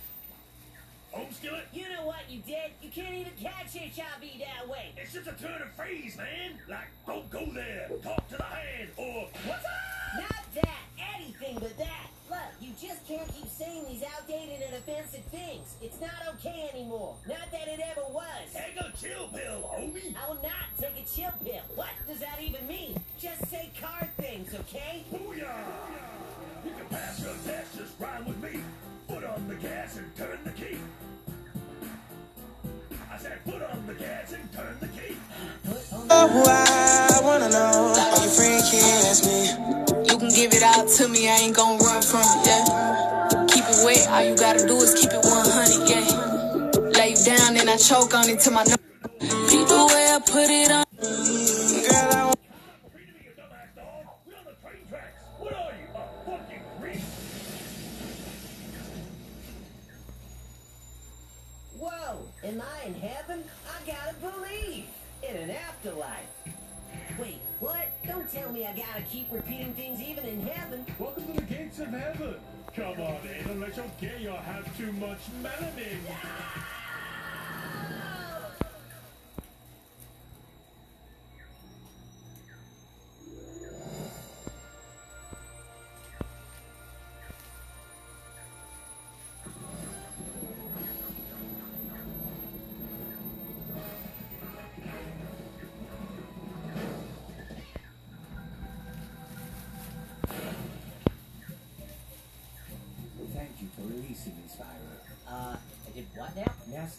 Home skillet? You know what you did? You can't even catch HIV that way. It's just a turn of phrase, man. Like, don't go there. Talk to the hand. Or, what's up? Not that, anything but that. Look, you just can't keep saying these outdated and offensive things. It's not okay anymore. Not that it ever was. Take a chill pill, homie. I will not take a chill pill. What does that even mean? Just say car things, okay? Booyah! You can pass your test, just ride with me. Foot on the gas and turn the key. I said, foot on the gas and turn the key. Oh, I wanna know are you freaking as me? You can give it all to me, I ain't gon' run from it, yeah. Keep it wet, all you gotta do is keep it 100, yeah. Lay down and I choke on it till my the way I put it on. Girl, I am I in heaven? I gotta believe. In an afterlife. Wait, what? Don't tell me I gotta keep repeating things even in heaven. Welcome to the gates of heaven. Come on in and let your gay or have too much melanin. Thank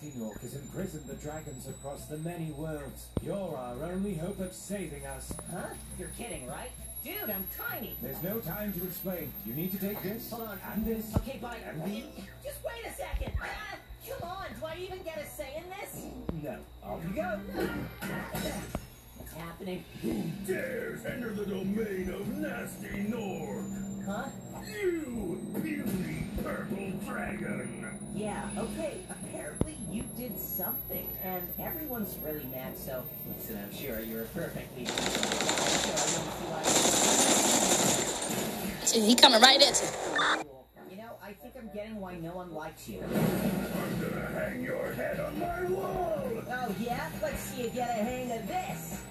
Gnasty Gnorc has imprisoned the dragons across the many worlds. You're our only hope of saving us. Huh? You're kidding, right? Dude, I'm tiny. There's no time to explain. You need to take this Hold on. and this. Okay, bye. And this. Just wait a second. Ah, come on, do I even get a say in this? No. Off you go. What's happening? Who dares enter the domain of Gnasty Gnorc? Huh? You, puny purple dragon. Yeah, okay. Apparently you did something, and everyone's really mad, so listen, I'm sure you're perfectly He coming right at you. You know, I think I'm getting why no one likes you. I'm gonna hang your head on my wall. Oh, yeah? Let's see you get a hang of this.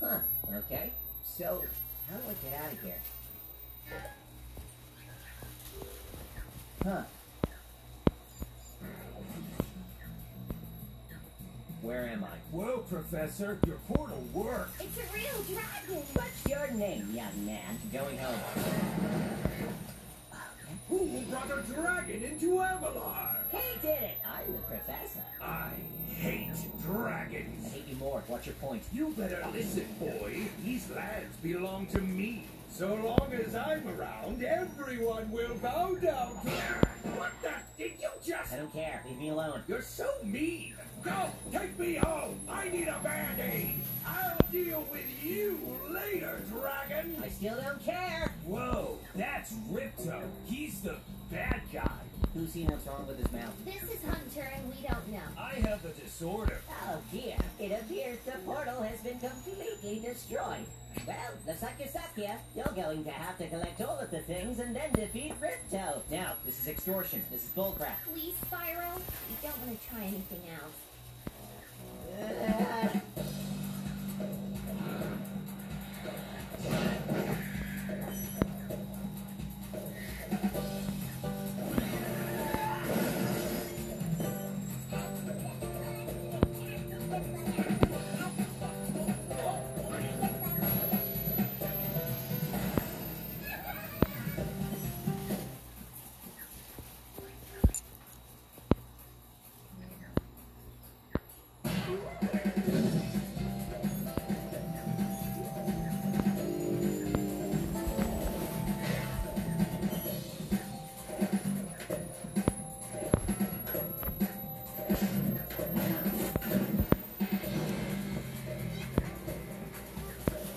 Huh, okay. So, how do I get out of here? Huh. Where am I? Well, Professor, your portal worked. It's a real dragon! What's your name, young man? Going home. Who brought a dragon into Avalar? He did it! I'm the professor. I hate dragons. I hate you more. What's your point? You better listen, boy. These lands belong to me. So long as I'm around, everyone will bow down to What the? Did you just... I don't care. Leave me alone. You're so mean. Go, take me home. I need a band-aid. I'll deal with you later, dragon. I still don't care. Whoa, that's Ripto. He's the bad guy. Who's seen what's wrong with his mouth? This is Hunter, and we don't know. I have the disorder. Oh dear. It appears the portal has been completely destroyed. Well, the sucker suck ya. You're going to have to collect all of the things and then defeat Ripto. Now, this is extortion. This is bullcrap. Please, Spyro. We don't want to try anything else. Uh, *laughs*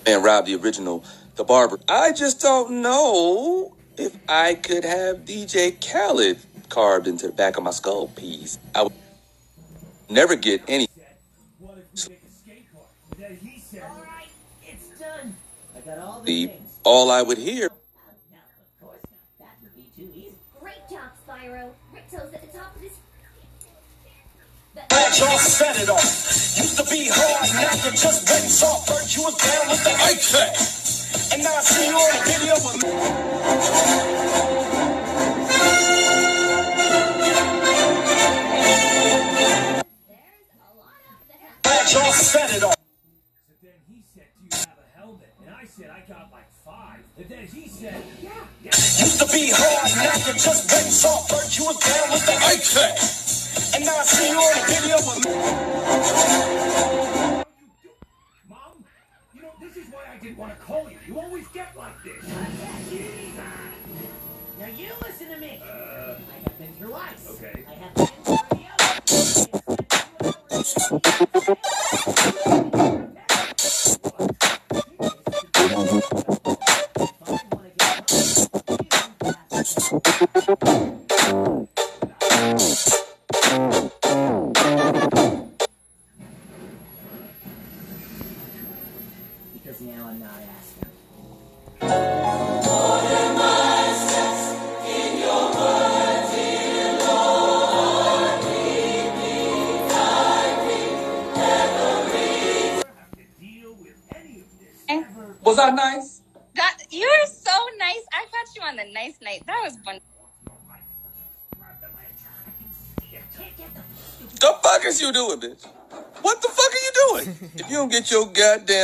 Man, Rob, the original, the barber. I just don't know if I could have DJ Khaled carved into the back of my skull piece. I would never get any. Then he said... all right, it's done. I got all the All I would hear. Of course not. That would be too easy. Great job, Spyro. Ripto's at the top of this. Glad y'all set it off. Used to be hard, now you're just wet and soft. Heard you was down with the A-Track. And now I see you on a video with Glad y'all set it off. So then he said, do you have a helmet? And I said, I got like five. And then he said, yeah, yeah. Used to be hard, now you're just wet and soft. Heard you was down with the A-Track. And now I see you on a video with me. Mom, you know, this is why I didn't want to call you. You always get like this. Now you listen to me. Uh, I have been through ice. Okay. I have been through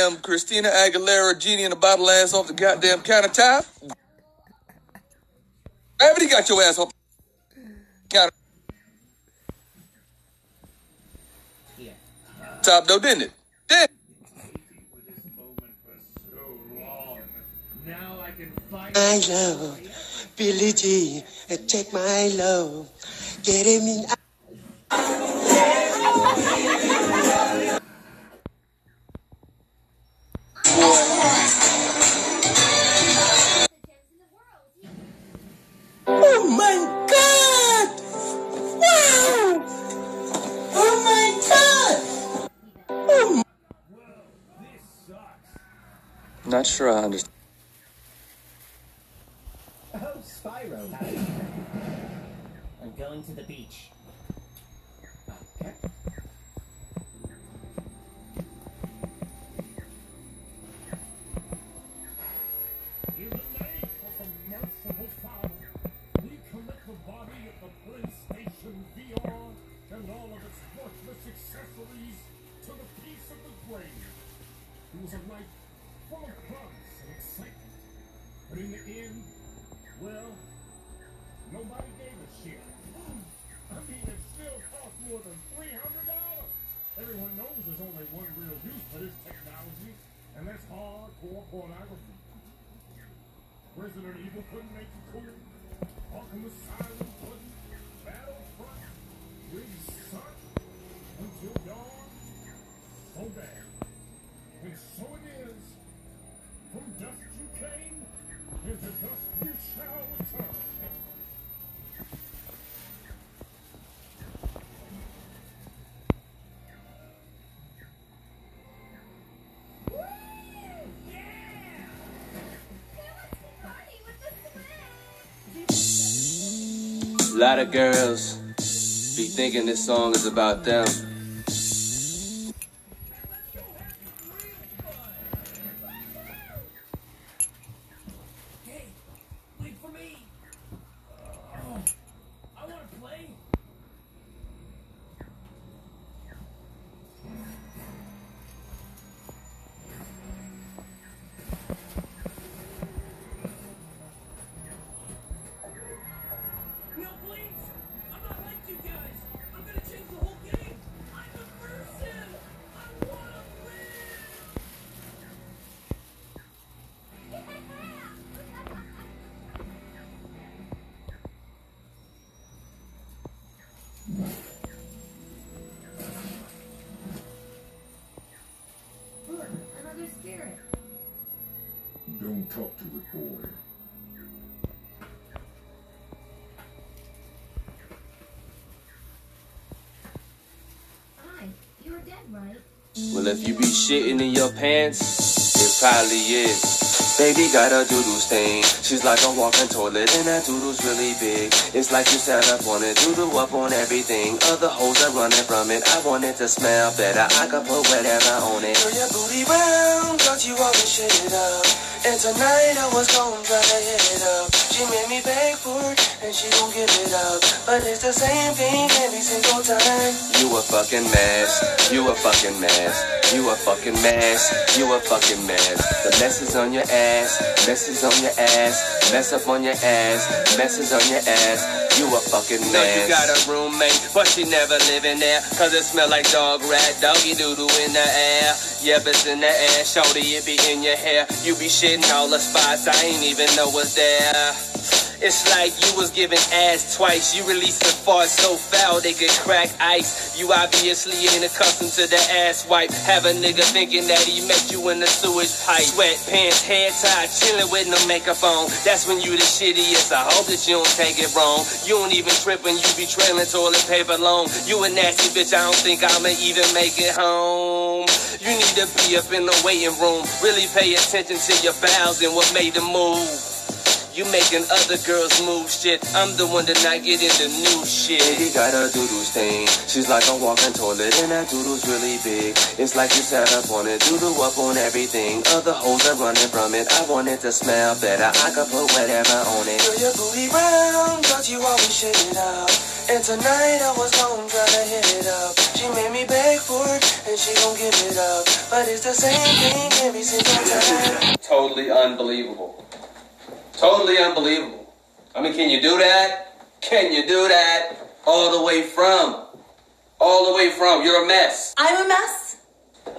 goddamn Christina Aguilera genie in a bottle ass off the goddamn countertop, gravity got your ass off the counter top though, didn't it? Did My love, Billy G, take my love, get him in. Oh my god! Wow! Oh my god! Oh. Not sure I understand. Oh, Spyro. I'm going to the beach. Pornography. Resident Evil couldn't make A lot of girls be thinking this song is about them. Don't talk to it, boy. Hi, you were dead, right? Well, if you be shitting in your pants, it probably is. Baby got a doodoo stain. She's like a walking toilet, and that doodle's really big. It's like you sat up on it, doodoo up on everything. Other hoes are running from it. I want it to smell better. I could put whatever on it. Turn your booty round, cause you always shit it up. And tonight I was gonna try to up. She made me beg for it, and she gon' give it up. But it's the same thing every single time. You a fucking mess. You a fucking mess. You a fucking mess. You a fucking mess. The mess is on your ass. Mess is on your ass. Mess up on your ass. Mess is on your ass. You a fucking mess. Know you got a roommate, but she never living there. Cause it smell like dog rat, doggy doodle in the air. Yep, it's in the air, shorty, it be in your hair. You be shitting all the spots, I ain't even know was there. It's like you was giving ass twice. You released the fart so foul they could crack ice. You obviously ain't accustomed to the ass wipe. Have a nigga thinking that he met you in the sewage pipe. Sweatpants, hair tied, chilling with no makeup on. That's when you the shittiest. I hope that you don't take it wrong. You don't even trip when you be trailing toilet paper long. You a nasty bitch, I don't think I'ma even make it home. You need to be up in the waiting room. Really pay attention to your bowels and what made them move. You making other girls move shit. I'm the one that not get into new shit. Baby got a doodoo stain. She's like a walking toilet, and that doodoo's really big. It's like you sat up on it, doodoo up on everything. Other hoes are running from it. I want it to smell better. I could put whatever on it. Girl, your booty round, cause you always shit it up. And tonight I was gonna try to hit it up. She made me beg for it, and she gon' give it up. But it's the same thing every single time. Totally unbelievable. Totally unbelievable. I mean, can you do that? Can you do that? All the way from. All the way from. You're a mess. I'm a mess.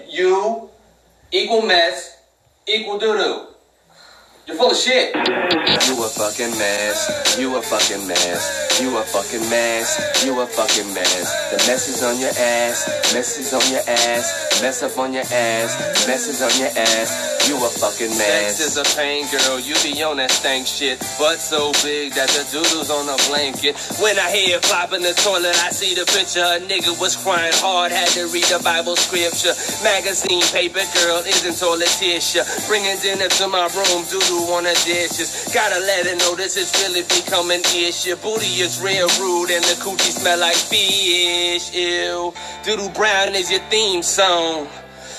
You equal mess equal doo doo. You're full of shit. You a fucking mess. You a fucking mess. You a fucking mess. You a fucking mess. The mess is on your ass. Mess is on your ass. Mess up on your ass. Mess is on your ass. You a fucking mess. Sex is a pain, girl. You be on that stank shit. Butt so big that the doodle's on a blanket. When I hear it flop in the toilet, I see the picture. A nigga was crying hard, had to read the Bible scripture. Magazine paper, girl, isn't toilet tissue. Bringing dinner to my room, doodle the dishes. Gotta let her know this is really becoming issue. Booty is real rude and the coochie smell like fish. Ew. Doodle Brown is your theme song.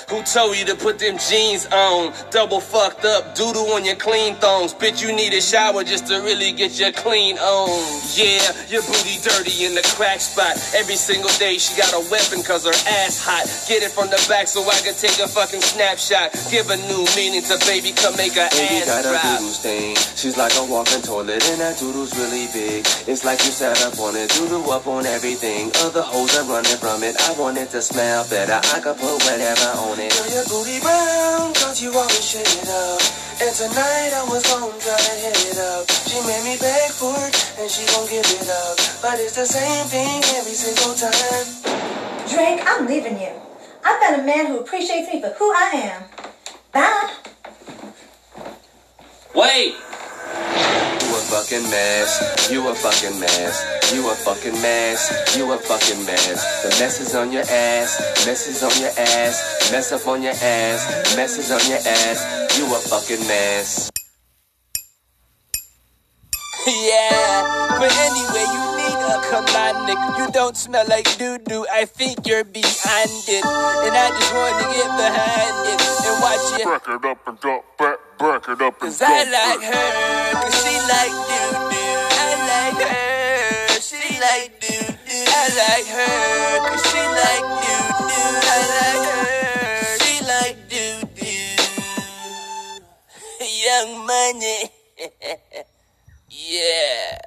Who told you to put them jeans on? Double fucked up, doodle on your clean thongs. Bitch, you need a shower just to really get your clean on. Yeah, your booty dirty in the crack spot. Every single day she got a weapon cause her ass hot. Get it from the back so I can take a fucking snapshot. Give a new meaning to baby, come make her Baby ass got a drop. doodle stain. She's like a walking toilet, and that doodle's really big. It's like you sat up on it, doodle up on everything. Other hoes are running from it. I want it to smell better. I could put whatever on it. Girl, your booty brown, cause you always shit it up. And tonight I was gonna try to hit it up. She made me beg for it, and she gon' give it up. But it's the same thing every single time. Drake, I'm leaving you. I found a man who appreciates me for who I am. Bye. Wait! You a fucking mess. You a fucking mess. You a fucking mess. You a fucking mess. The mess is on your ass. Mess is on your ass. Mess up on your ass. Mess is on your ass. You a fucking mess. *laughs* Yeah, but anyway, you need a command, You don't smell like doo doo. I think you're behind it, and I just want to get behind it and watch it. Back it up and drop back, back it up and Cause I like her, cause she like doo doo. I like her, she like doo doo. I like her, cause she like doo doo. I like her, she like doo doo. Young money. *laughs* yeah.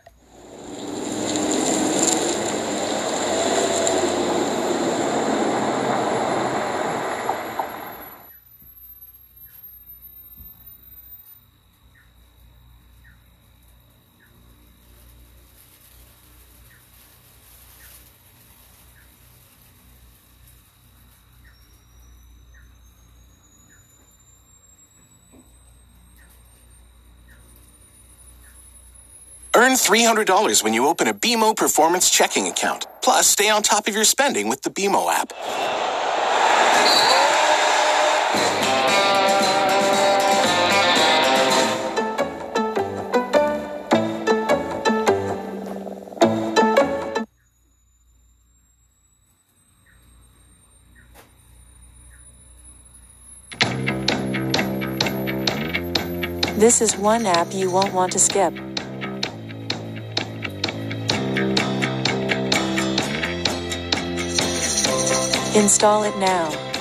Earn $300 when you open a BMO Performance checking account. Plus, stay on top of your spending with the BMO app. This is one app you won't want to skip. Install it now.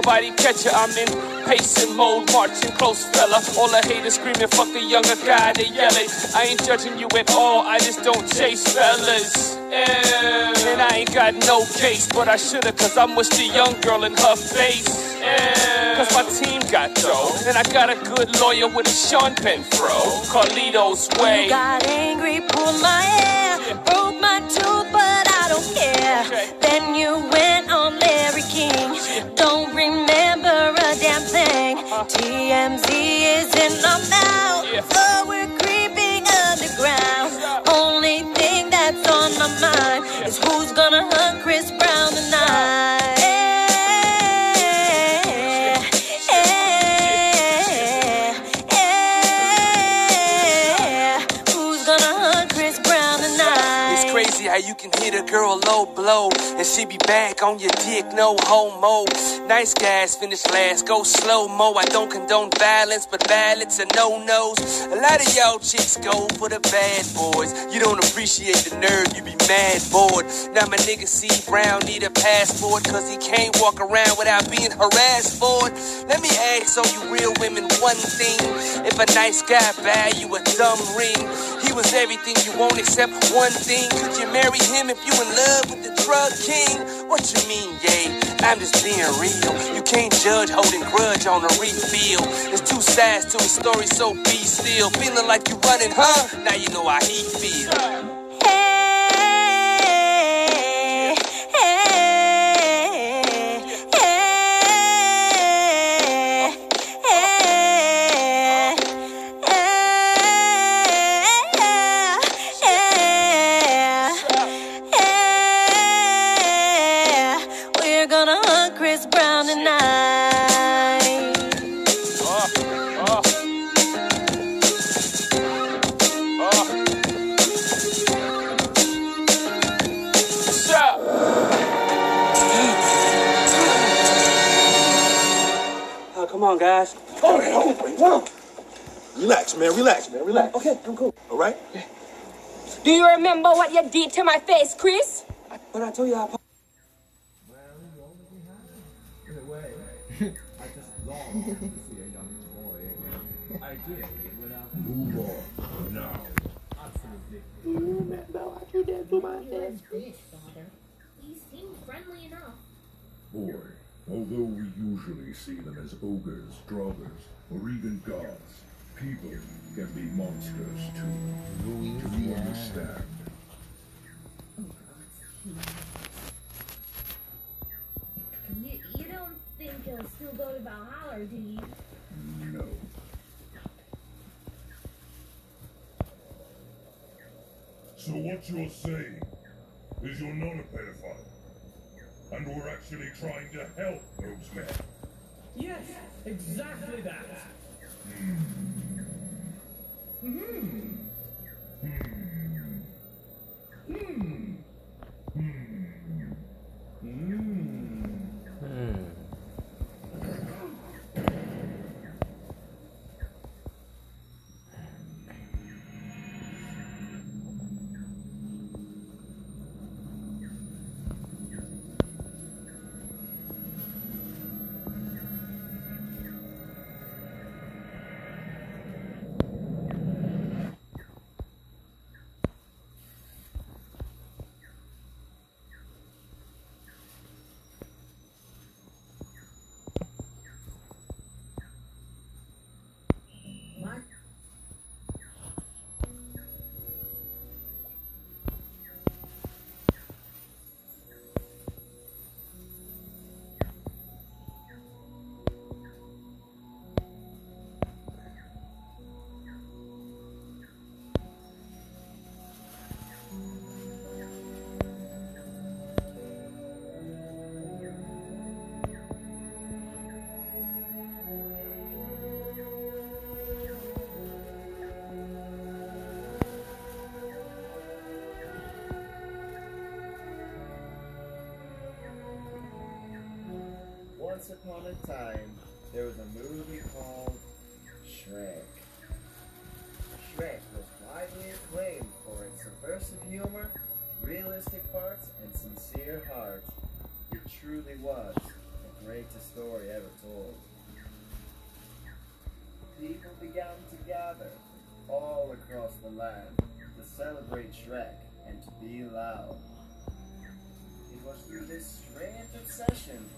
Nobody catch ya, I'm in pacing mode, marching close, fella. All the haters screaming, fuck the younger guy, they yelling. I ain't judging you at all, I just don't chase fellas. Yeah. And I ain't got no case, but I shoulda, cause I mushed the young girl in her face. Yeah. Cause my team got dough, and I got a good lawyer with a Sean Penn throw. Carlito's way. You got angry, pulled my hair, broke my tooth, but I don't care. Then you went TMZ is in the mouth, so girl low blow and she be back on your dick, no homo. Nice guys finish last, go slow mo. I don't condone violence, but ballots are no nos. A lot of y'all chicks go for the bad boys. You don't appreciate the nerve, you be mad bored. Now my nigga C Brown need a passport cause he can't walk around without being harassed for it. Let me ask all you real women one thing. If a nice guy buy you a dumb ring, he was everything you want except one thing. Could you marry him if you in love with the drug king? What you mean, yay? I'm just being real. You can't judge holding grudge on a refill. There's two sides to a story, so be still. Feeling like you running, huh? Now you know how he feel. On, guys. All right, hold on. Relax, man. Relax, man. Relax. Okay, I'm cool. All right. Do you remember what you did to my face, Chris? But I told you I. In a way, I just long to see a young boy again. Ideally, without Move on. Now. absolutely. You remember what you did to my face, Chris? He seemed friendly enough. Boy, although we usually see them as ogres, draugrs, or even gods, people can be monsters too. Oh, do you understand? You, you don't think he'll still go to Valhalla, do you? No. So what you're saying is you're not a pedophile. And we're actually trying to help those men. Yes, exactly that. Hmm. Hmm. Hmm. Once upon a time, there was a movie called Shrek. Shrek was widely acclaimed for its subversive humor, realistic parts, and sincere heart. It truly was the greatest story ever told. People began to gather all across the land to celebrate Shrek and to be loud. It was through this strange obsession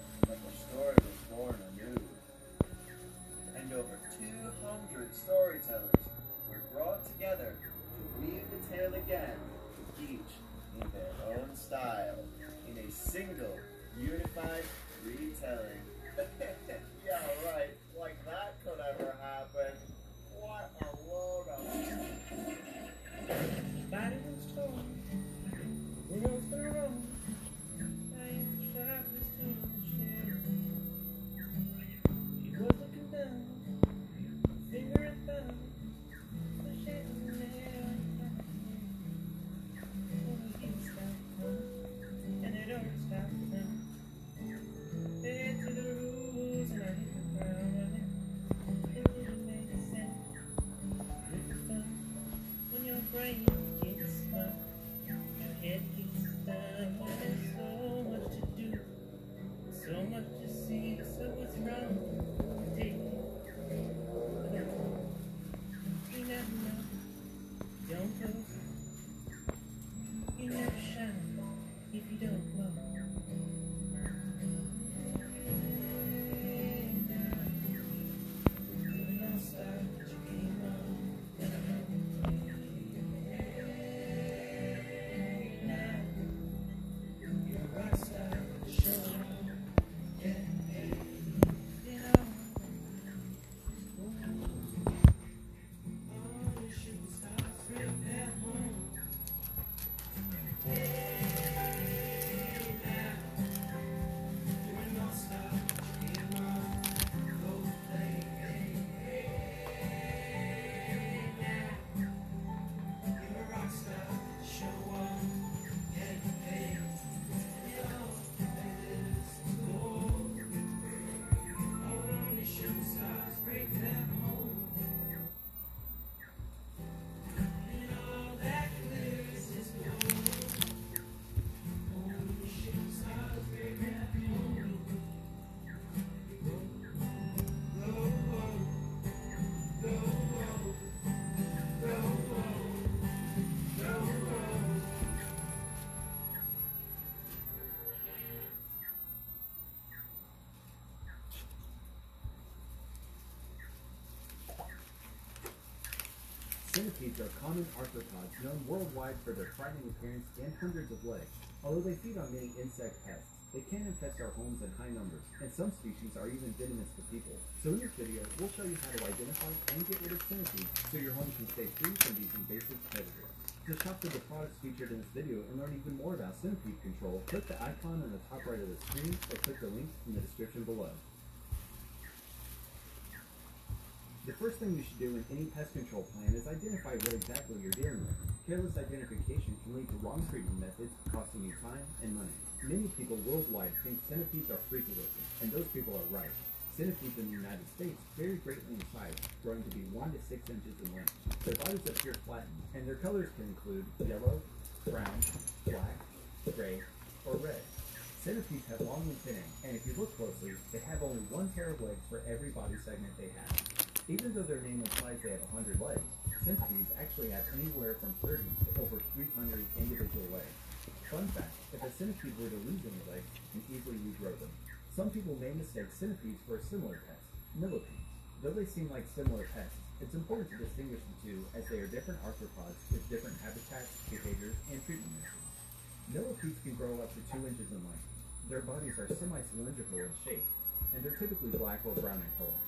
200 storytellers were brought together to weave the tale again, each in their own style, in a single, unified retelling. Centipedes are common arthropods known worldwide for their frightening appearance and hundreds of legs. Although they feed on many insect pests, they can infest our homes in high numbers, and some species are even venomous to people. So in this video, we'll show you how to identify and get rid of centipedes so your home can stay free from these invasive predators. To shop for the products featured in this video and learn even more about centipede control, click the icon on the top right of the screen or click the link in the description below. The first thing you should do in any pest control plan is identify what exactly you're dealing with. Careless identification can lead to wrong treatment methods, costing you time and money. Many people worldwide think centipedes are freaky looking, and those people are right. Centipedes in the United States vary greatly in size, growing to be 1 to 6 inches in length. Their bodies appear flattened, and their colors can include yellow, brown, black, gray, or red. Centipedes have long antennae, and if you look closely, they have only one pair of legs for every body segment they have. Even though their name implies they have 100 legs, centipedes actually have anywhere from 30 to over 300 individual legs. Fun fact, if a centipede were to lose any legs, you easily regrow them. Some people may mistake centipedes for a similar pest, millipedes. Though they seem like similar pests, it's important to distinguish the two as they are different arthropods with different habitats, behaviors, and treatment methods. Millipedes can grow up to 2 inches in length. Their bodies are semi-cylindrical in shape, and they're typically black or brown in color.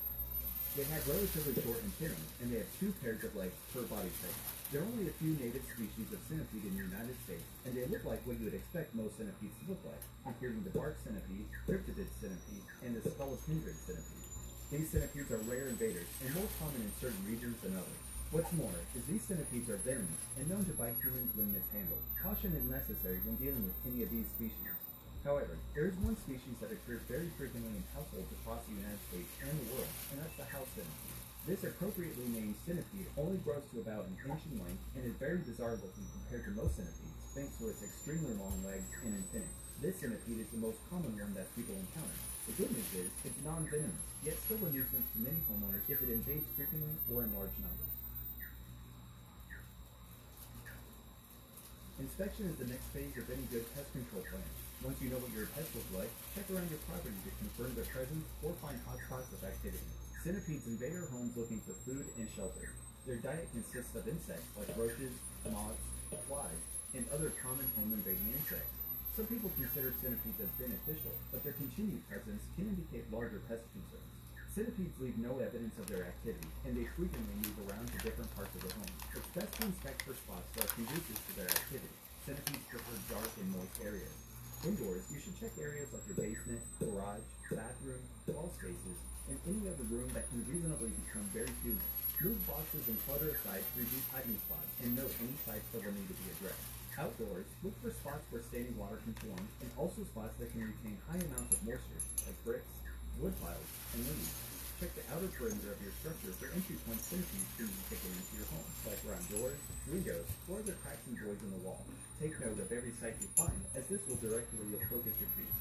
They have relatively short antennae, and they have two pairs of legs per body type. There are only a few native species of centipede in the United States, and they look like what you would expect most centipedes to look like, including the bark centipede, cryptid centipede, and the scolopendrid centipede. These centipedes are rare invaders and more common in certain regions than others. What's more is these centipedes are venomous and known to bite humans when mishandled. Caution is necessary when dealing with any of these species. However, there is one species that occurs very frequently in households across the United States and the world, and that's the house centipede. This appropriately named centipede only grows to about an inch in length and is very bizarre looking compared to most centipedes, thanks to its extremely long legs and antennae. This centipede is the most common one that people encounter. The good news is it's non-venomous, yet still a nuisance to many homeowners if it invades frequently or in large numbers. Inspection is the next phase of any good pest control plan. Once you know what your pets look like, check around your property to confirm their presence or find hotspots of activity. Centipedes invade our homes looking for food and shelter. Their diet consists of insects like roaches, moths, flies, and other common home invading insects. Some people consider centipedes as beneficial, but their continued presence can indicate larger pest concerns. Centipedes leave no evidence of their activity, and they frequently move around to different parts of the home. It's best to inspect for spots that are conducive to their activity. Centipedes prefer dark and moist areas. Indoors, you should check areas like your basement, garage, bathroom, wall spaces, and any other room that can reasonably become very humid. Move boxes and clutter aside to reduce hiding spots, and note any sites that will need to be addressed. Outdoors, look for spots where standing water can form, and also spots that can retain high amounts of moisture, like bricks, wood piles, and leaves. Check the outer perimeter of your structure for entry points centipedes can use to get into your home, like around doors, windows, or other cracks and voids in the wall. Take note of every site you find, as this will directly focus your trees.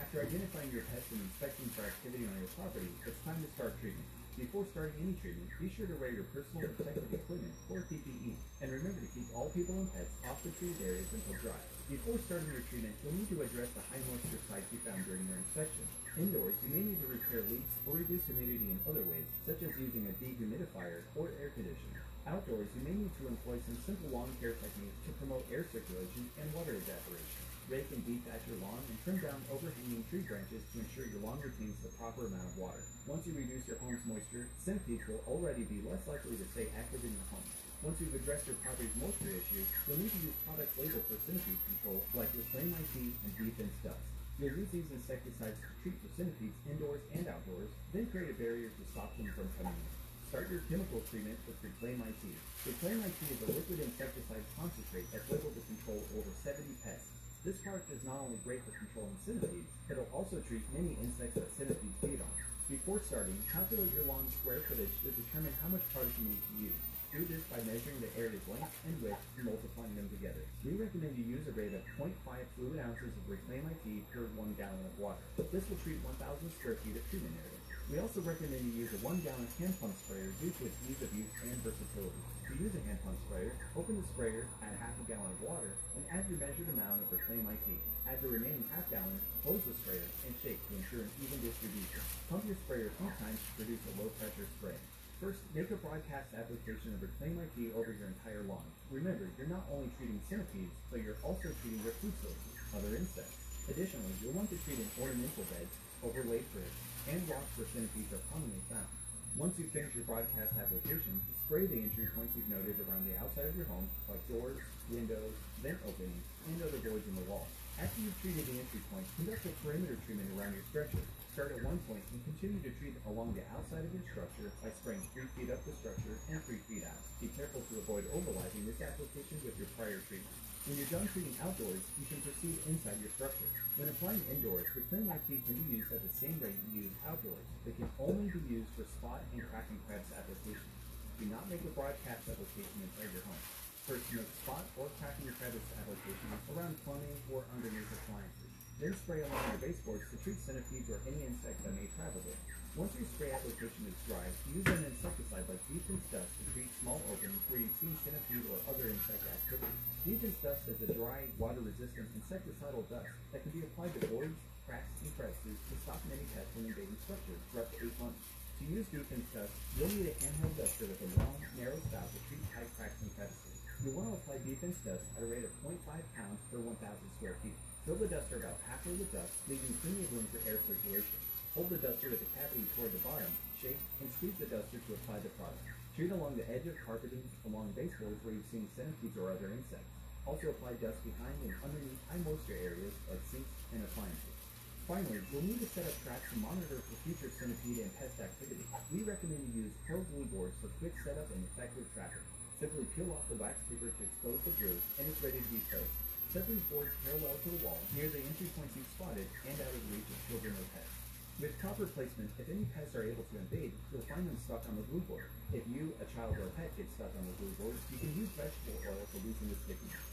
After identifying your pests and inspecting for activity on your property, it's time to start treatment. Before starting any treatment, be sure to wear your personal protective equipment, or PPE, and remember to keep all people and pets off the treated areas until dry. Before starting your treatment, you'll need to address the high moisture sites you found during your inspection. Indoors, you may need to repair leaks or reduce humidity in other ways, such as using a dehumidifier or air conditioner. Outdoors, you may need to employ some simple lawn care techniques to promote air circulation and water evaporation. Rake and deep dethatch your lawn and trim down overhanging tree branches to ensure your lawn retains the proper amount of water. Once you reduce your home's moisture, centipedes will already be less likely to stay active in your home. Once you've addressed your property's moisture issue, you'll need to use products labeled for centipede control like Reclaim IT and Defense Dust. You'll use these insecticides to treat for centipedes indoors and outdoors, then create a barrier to stop them from coming in. Start your chemical treatment with Reclaim IT. Reclaim IT is a liquid insecticide concentrate that's labeled to control over 70 pests. This product is not only great for controlling centipedes, it'll also treat many insects that centipedes feed on. Before starting, calculate your lawn's square footage to determine how much product you need to use. Do this by measuring the area's length and width and multiplying them together. We recommend you use a rate of 0.5 fluid ounces of Reclaim IT per 1 gallon of water. This will treat 1,000 square feet of treatment area. We also recommend you use a 1 gallon hand pump sprayer due to its ease of use and versatility. To use a hand pump sprayer, open the sprayer, add half a gallon of water, and add your measured amount of Reclaim IT. Add the remaining half gallon, close the sprayer, and shake to ensure an even distribution. Pump your sprayer three times to produce a low pressure spray. First, make a broadcast application of Reclaim IT over your entire lawn. Remember, you're not only treating centipedes, but you're also treating their food sources, other insects. Additionally, you'll want to treat in ornamental beds, overlaid bricks, and rocks where centipedes are commonly found. Once you finish your broadcast application, spray the entry points you've noted around the outside of your home, like doors, windows, vent openings, and other voids in the wall. After you've treated the entry points, conduct a perimeter treatment around your structure. Start at one point and continue to treat along the outside of your structure by spraying 3 feet up the structure and 3 feet out. Be careful to avoid overlapping this application with your prior treatment. When you're done treating outdoors, you can proceed inside your structure. When applying indoors, Reclaim IT can be used at the same rate you use outdoors, but can only be used for spot and cracking crabs applications. Do not make a broadcast application inside your home. First, make spot or cracking crabs application around plumbing or underneath appliances. Then spray along your baseboards to treat centipedes or any insect that may travel there. Once your spray application is dry, use an insecticide like Defense Dust to treat small openings where you've seen centipede or other insect activity. Defense Dust is a dry, water-resistant insecticidal dust that can be applied to voids, cracks, and crevices to stop many pests from invading structures for up to 8 months. To use Defense Dust, you'll need a handheld duster with a long, narrow spout to treat tight cracks and crevices. You'll want to apply Defense Dust at a rate of 0.5 pounds per 1,000 square feet. Fill the duster about halfway with dust, leaving plenty of room for air circulation. Hold the duster with the cavity toward the bottom, shake, and squeeze the duster to apply the product. Treat along the edge of carpeting, along baseboards where you've seen centipedes or other insects. Also apply dust behind and underneath high moisture areas like sinks and appliances. Finally, you'll need to set up traps to monitor for future centipede and pest activity. We recommend you use Pro glue boards for quick setup and effective trapping. Simply peel off the wax paper to expose the glue, and it's ready to be placed. Set these boards parallel to the wall, near the entry points you've spotted, and out of reach of children or pets. With proper placement, if any pests are able to invade, you'll find them stuck on the glue board. If you, a child, or a pet get stuck on the glue board, you can use vegetable oil to loosen the stickiness.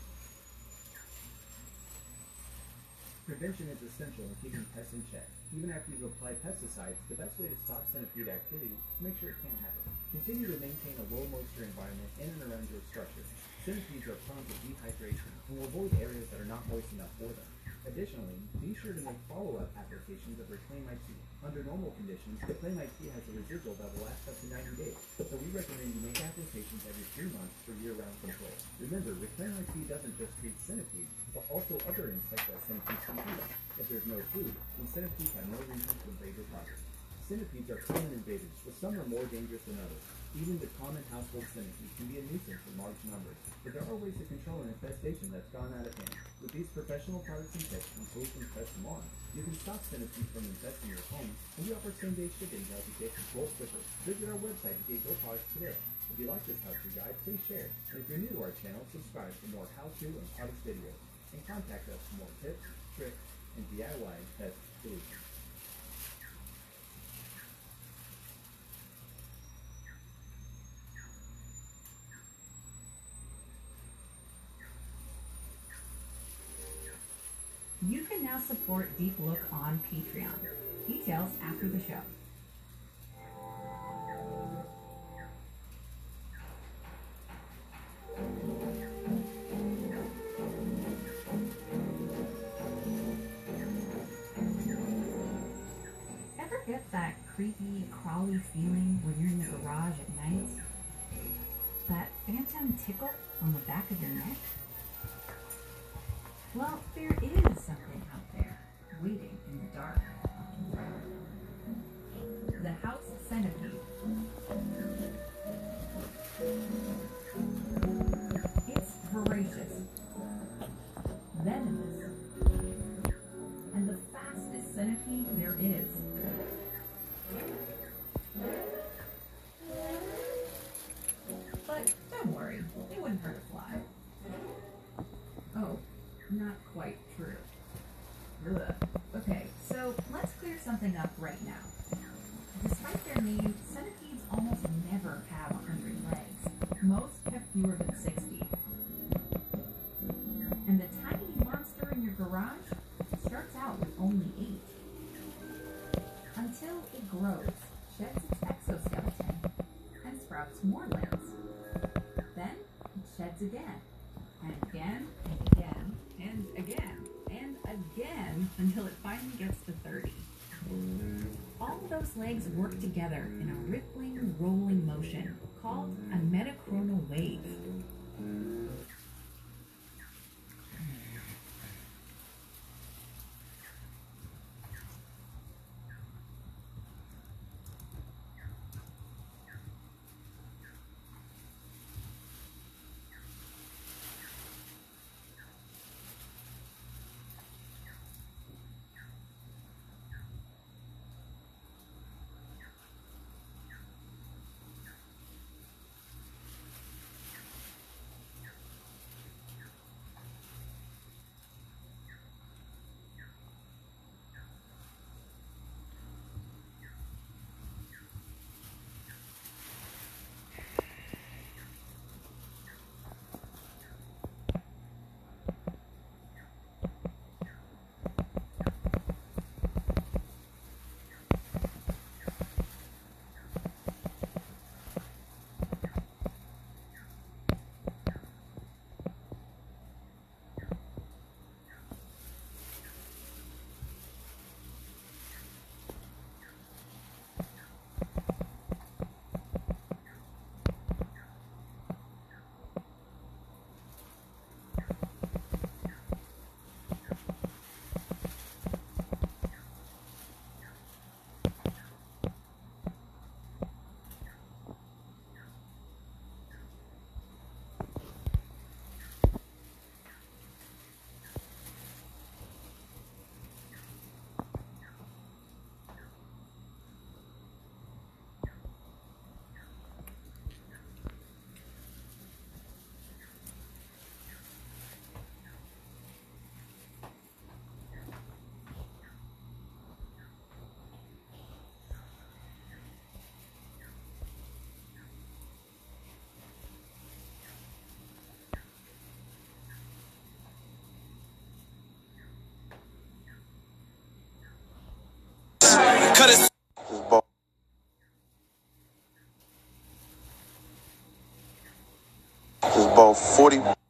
Prevention is essential in keeping pests in check. Even after you've applied pesticides, the best way to stop centipede activity is to make sure it can't happen. Continue to maintain a low moisture environment in and around your structure. Centipedes are prone to dehydration and will avoid areas that are not moist enough for them. Additionally, be sure to make follow-up applications of Reclaim IT. Under normal conditions, Reclaim IT has a residual that will last up to 90 days, so we recommend you make applications every three months for year-round control. Remember, Reclaim IT doesn't just treat centipedes, but also other insects that centipedes can eat. If there's no food, then centipedes have no reason to invade your property. Centipedes are common invaders, but some are more dangerous than others. Even the common household centipede can be a nuisance in large numbers, but there are ways to control an infestation that's gone out of hand. With these professional products and tips and tools from Pest Salon, you can stop centipedes from infesting your home, and we offer same-day shipping to help you get control quicker. Visit our website to get your products today. If you like this how-to guide, please share. And if you're new to our channel, subscribe for more how-to and product videos. And contact us for more tips, tricks, and DIY pest solutions. You can now support Deep Look on Patreon. Details after the show. Ever get that creepy, crawly feeling when you're in the garage at night? That phantom tickle on the back of your neck? Called a metachronal it. It's about 40.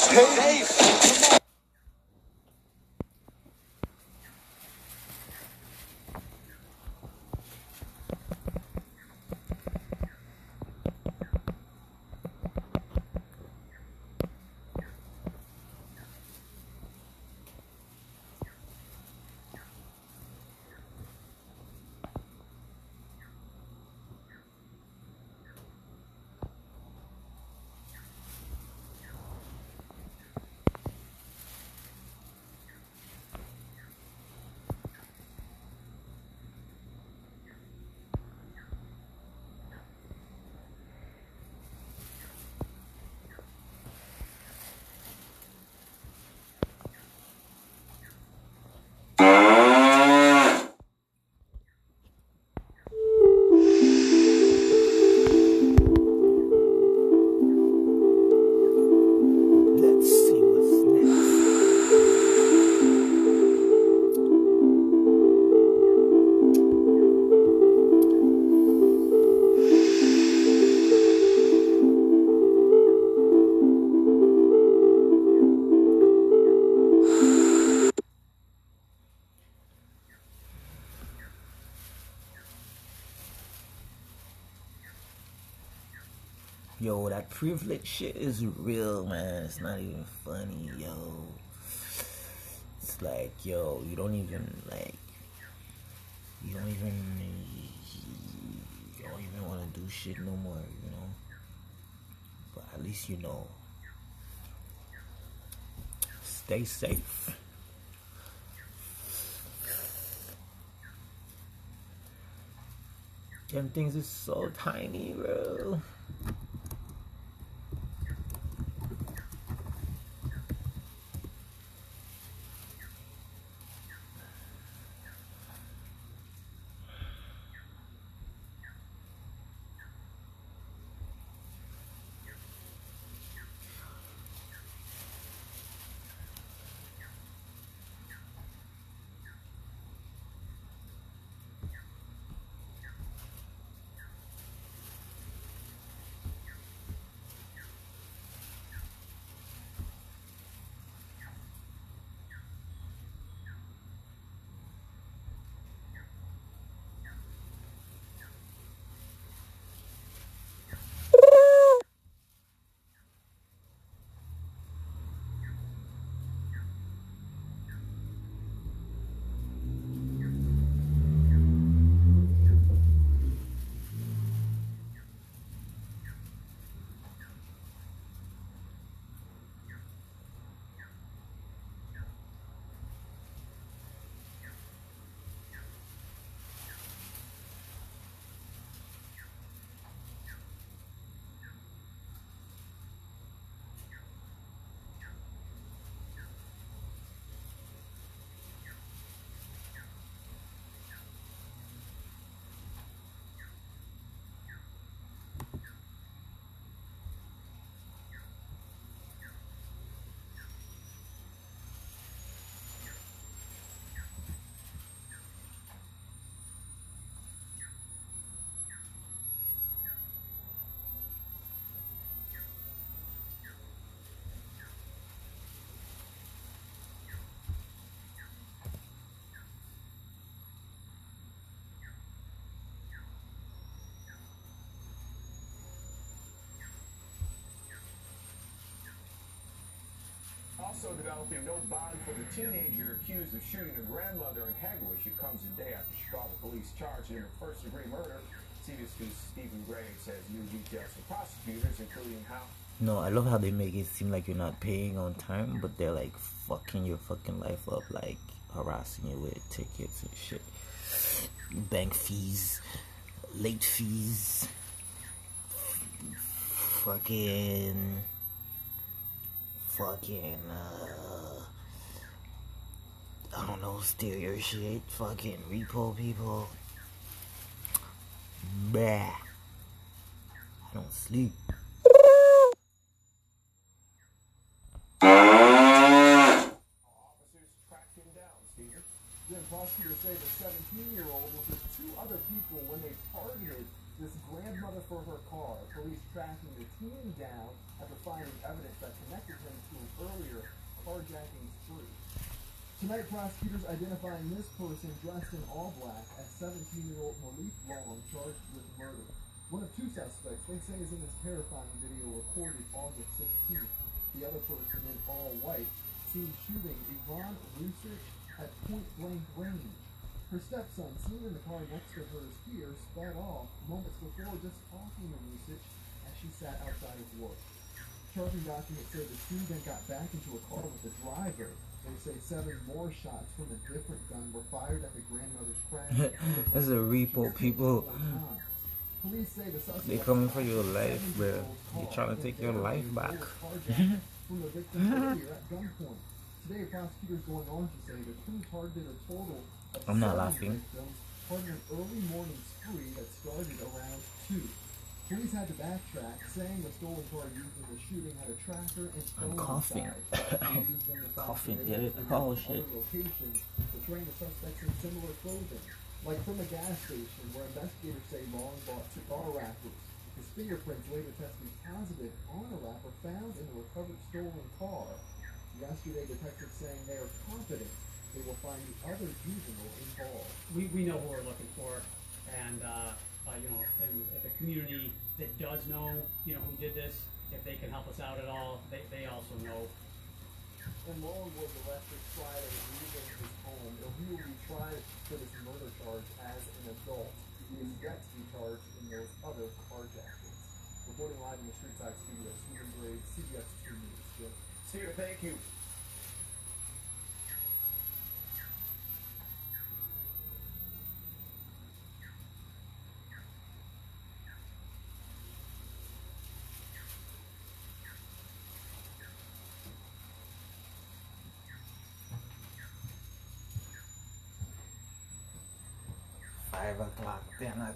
Hey. Privilege shit is real, man. It's not even funny, yo. It's like, yo, you don't even like, you don't even, you don't even want to do shit no more, you know. But at least you know. Stay safe. Them things is so tiny, bro. Also developing no bond for the teenager accused of shooting her grandmother in Hegewisch. It comes a day after Chicago police charged him with first-degree murder. CBS News' Stephen Graves says new details from prosecutors, including how No, I love how they make it seem like you're not paying on time, but they're like fucking your fucking life up, like harassing you with tickets and shit, bank fees, late fees, fucking, fucking, uh, I don't know, steal your shit, fucking repo people. Bah. I don't sleep. Prosecutors say the 17-year-old was with two other people when they targeted this grandmother for her car. Police tracking the down after finding evidence that connected him to an earlier carjacking spree. Tonight, prosecutors identifying this person dressed in all black as 17-year-old Malik Long, charged with murder. One of two suspects they say is in this terrifying video recorded August 16th. The other person in all white seen shooting Yvonne Rusich at point-blank range. Her stepson, seen in the car next to hers here, sped off moments before just talking to Rusich as she sat outside of work. Charging documents say the two then got back into a car with the driver. They say seven more shots from a different gun were fired at the grandmother's crash. *laughs* That's a repo, people. Police say the suspect They coming for your life, bro. They trying to take your life back. from the victim earlier at gunpoint. Today, prosecutors going on to say the two targeted a total of I'm not laughing. victims part of an early morning spree that started around 2. Police had to backtrack, saying the stolen car used in the shooting had a tracker and I'm coughing. inside. *laughs* They used them to find Coughing, surveillance get it? Oh, shit. Other locations, portraying the suspects in similar clothing, like from a gas station where investigators say Long bought cigar wrappers. His fingerprints later tested positive on a wrapper found in the recovered stolen car. Yesterday, detectives saying they are confident they will find the other juvenile involved. we, we know who we're looking for, and uh, uh, you know, and if the community that does know, you know, who did this, if they can help us out at all, they, they also know. And Long was arrested Friday leaving his home. He will be tried for this murder charge as an adult. He is yet to be charged in those other carjackings. Reporting live in the street side studio, Stephen Graves, CBS 2 News. Jim. Steve, thank you. kayak bang kelak anak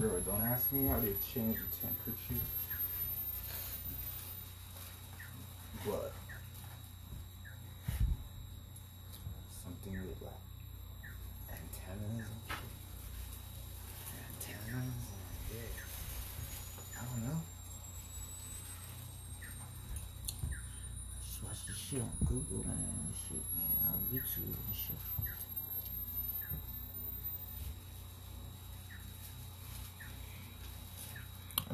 Bro, don't ask me how they change the temperature. But something with like antennas. Antennas yeah. I don't know. Just watch the shit on Google, man. Shit, man. On YouTube and shit.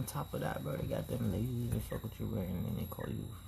On top of that, bro, they got them ladies that fuck with you, bro, and then they call you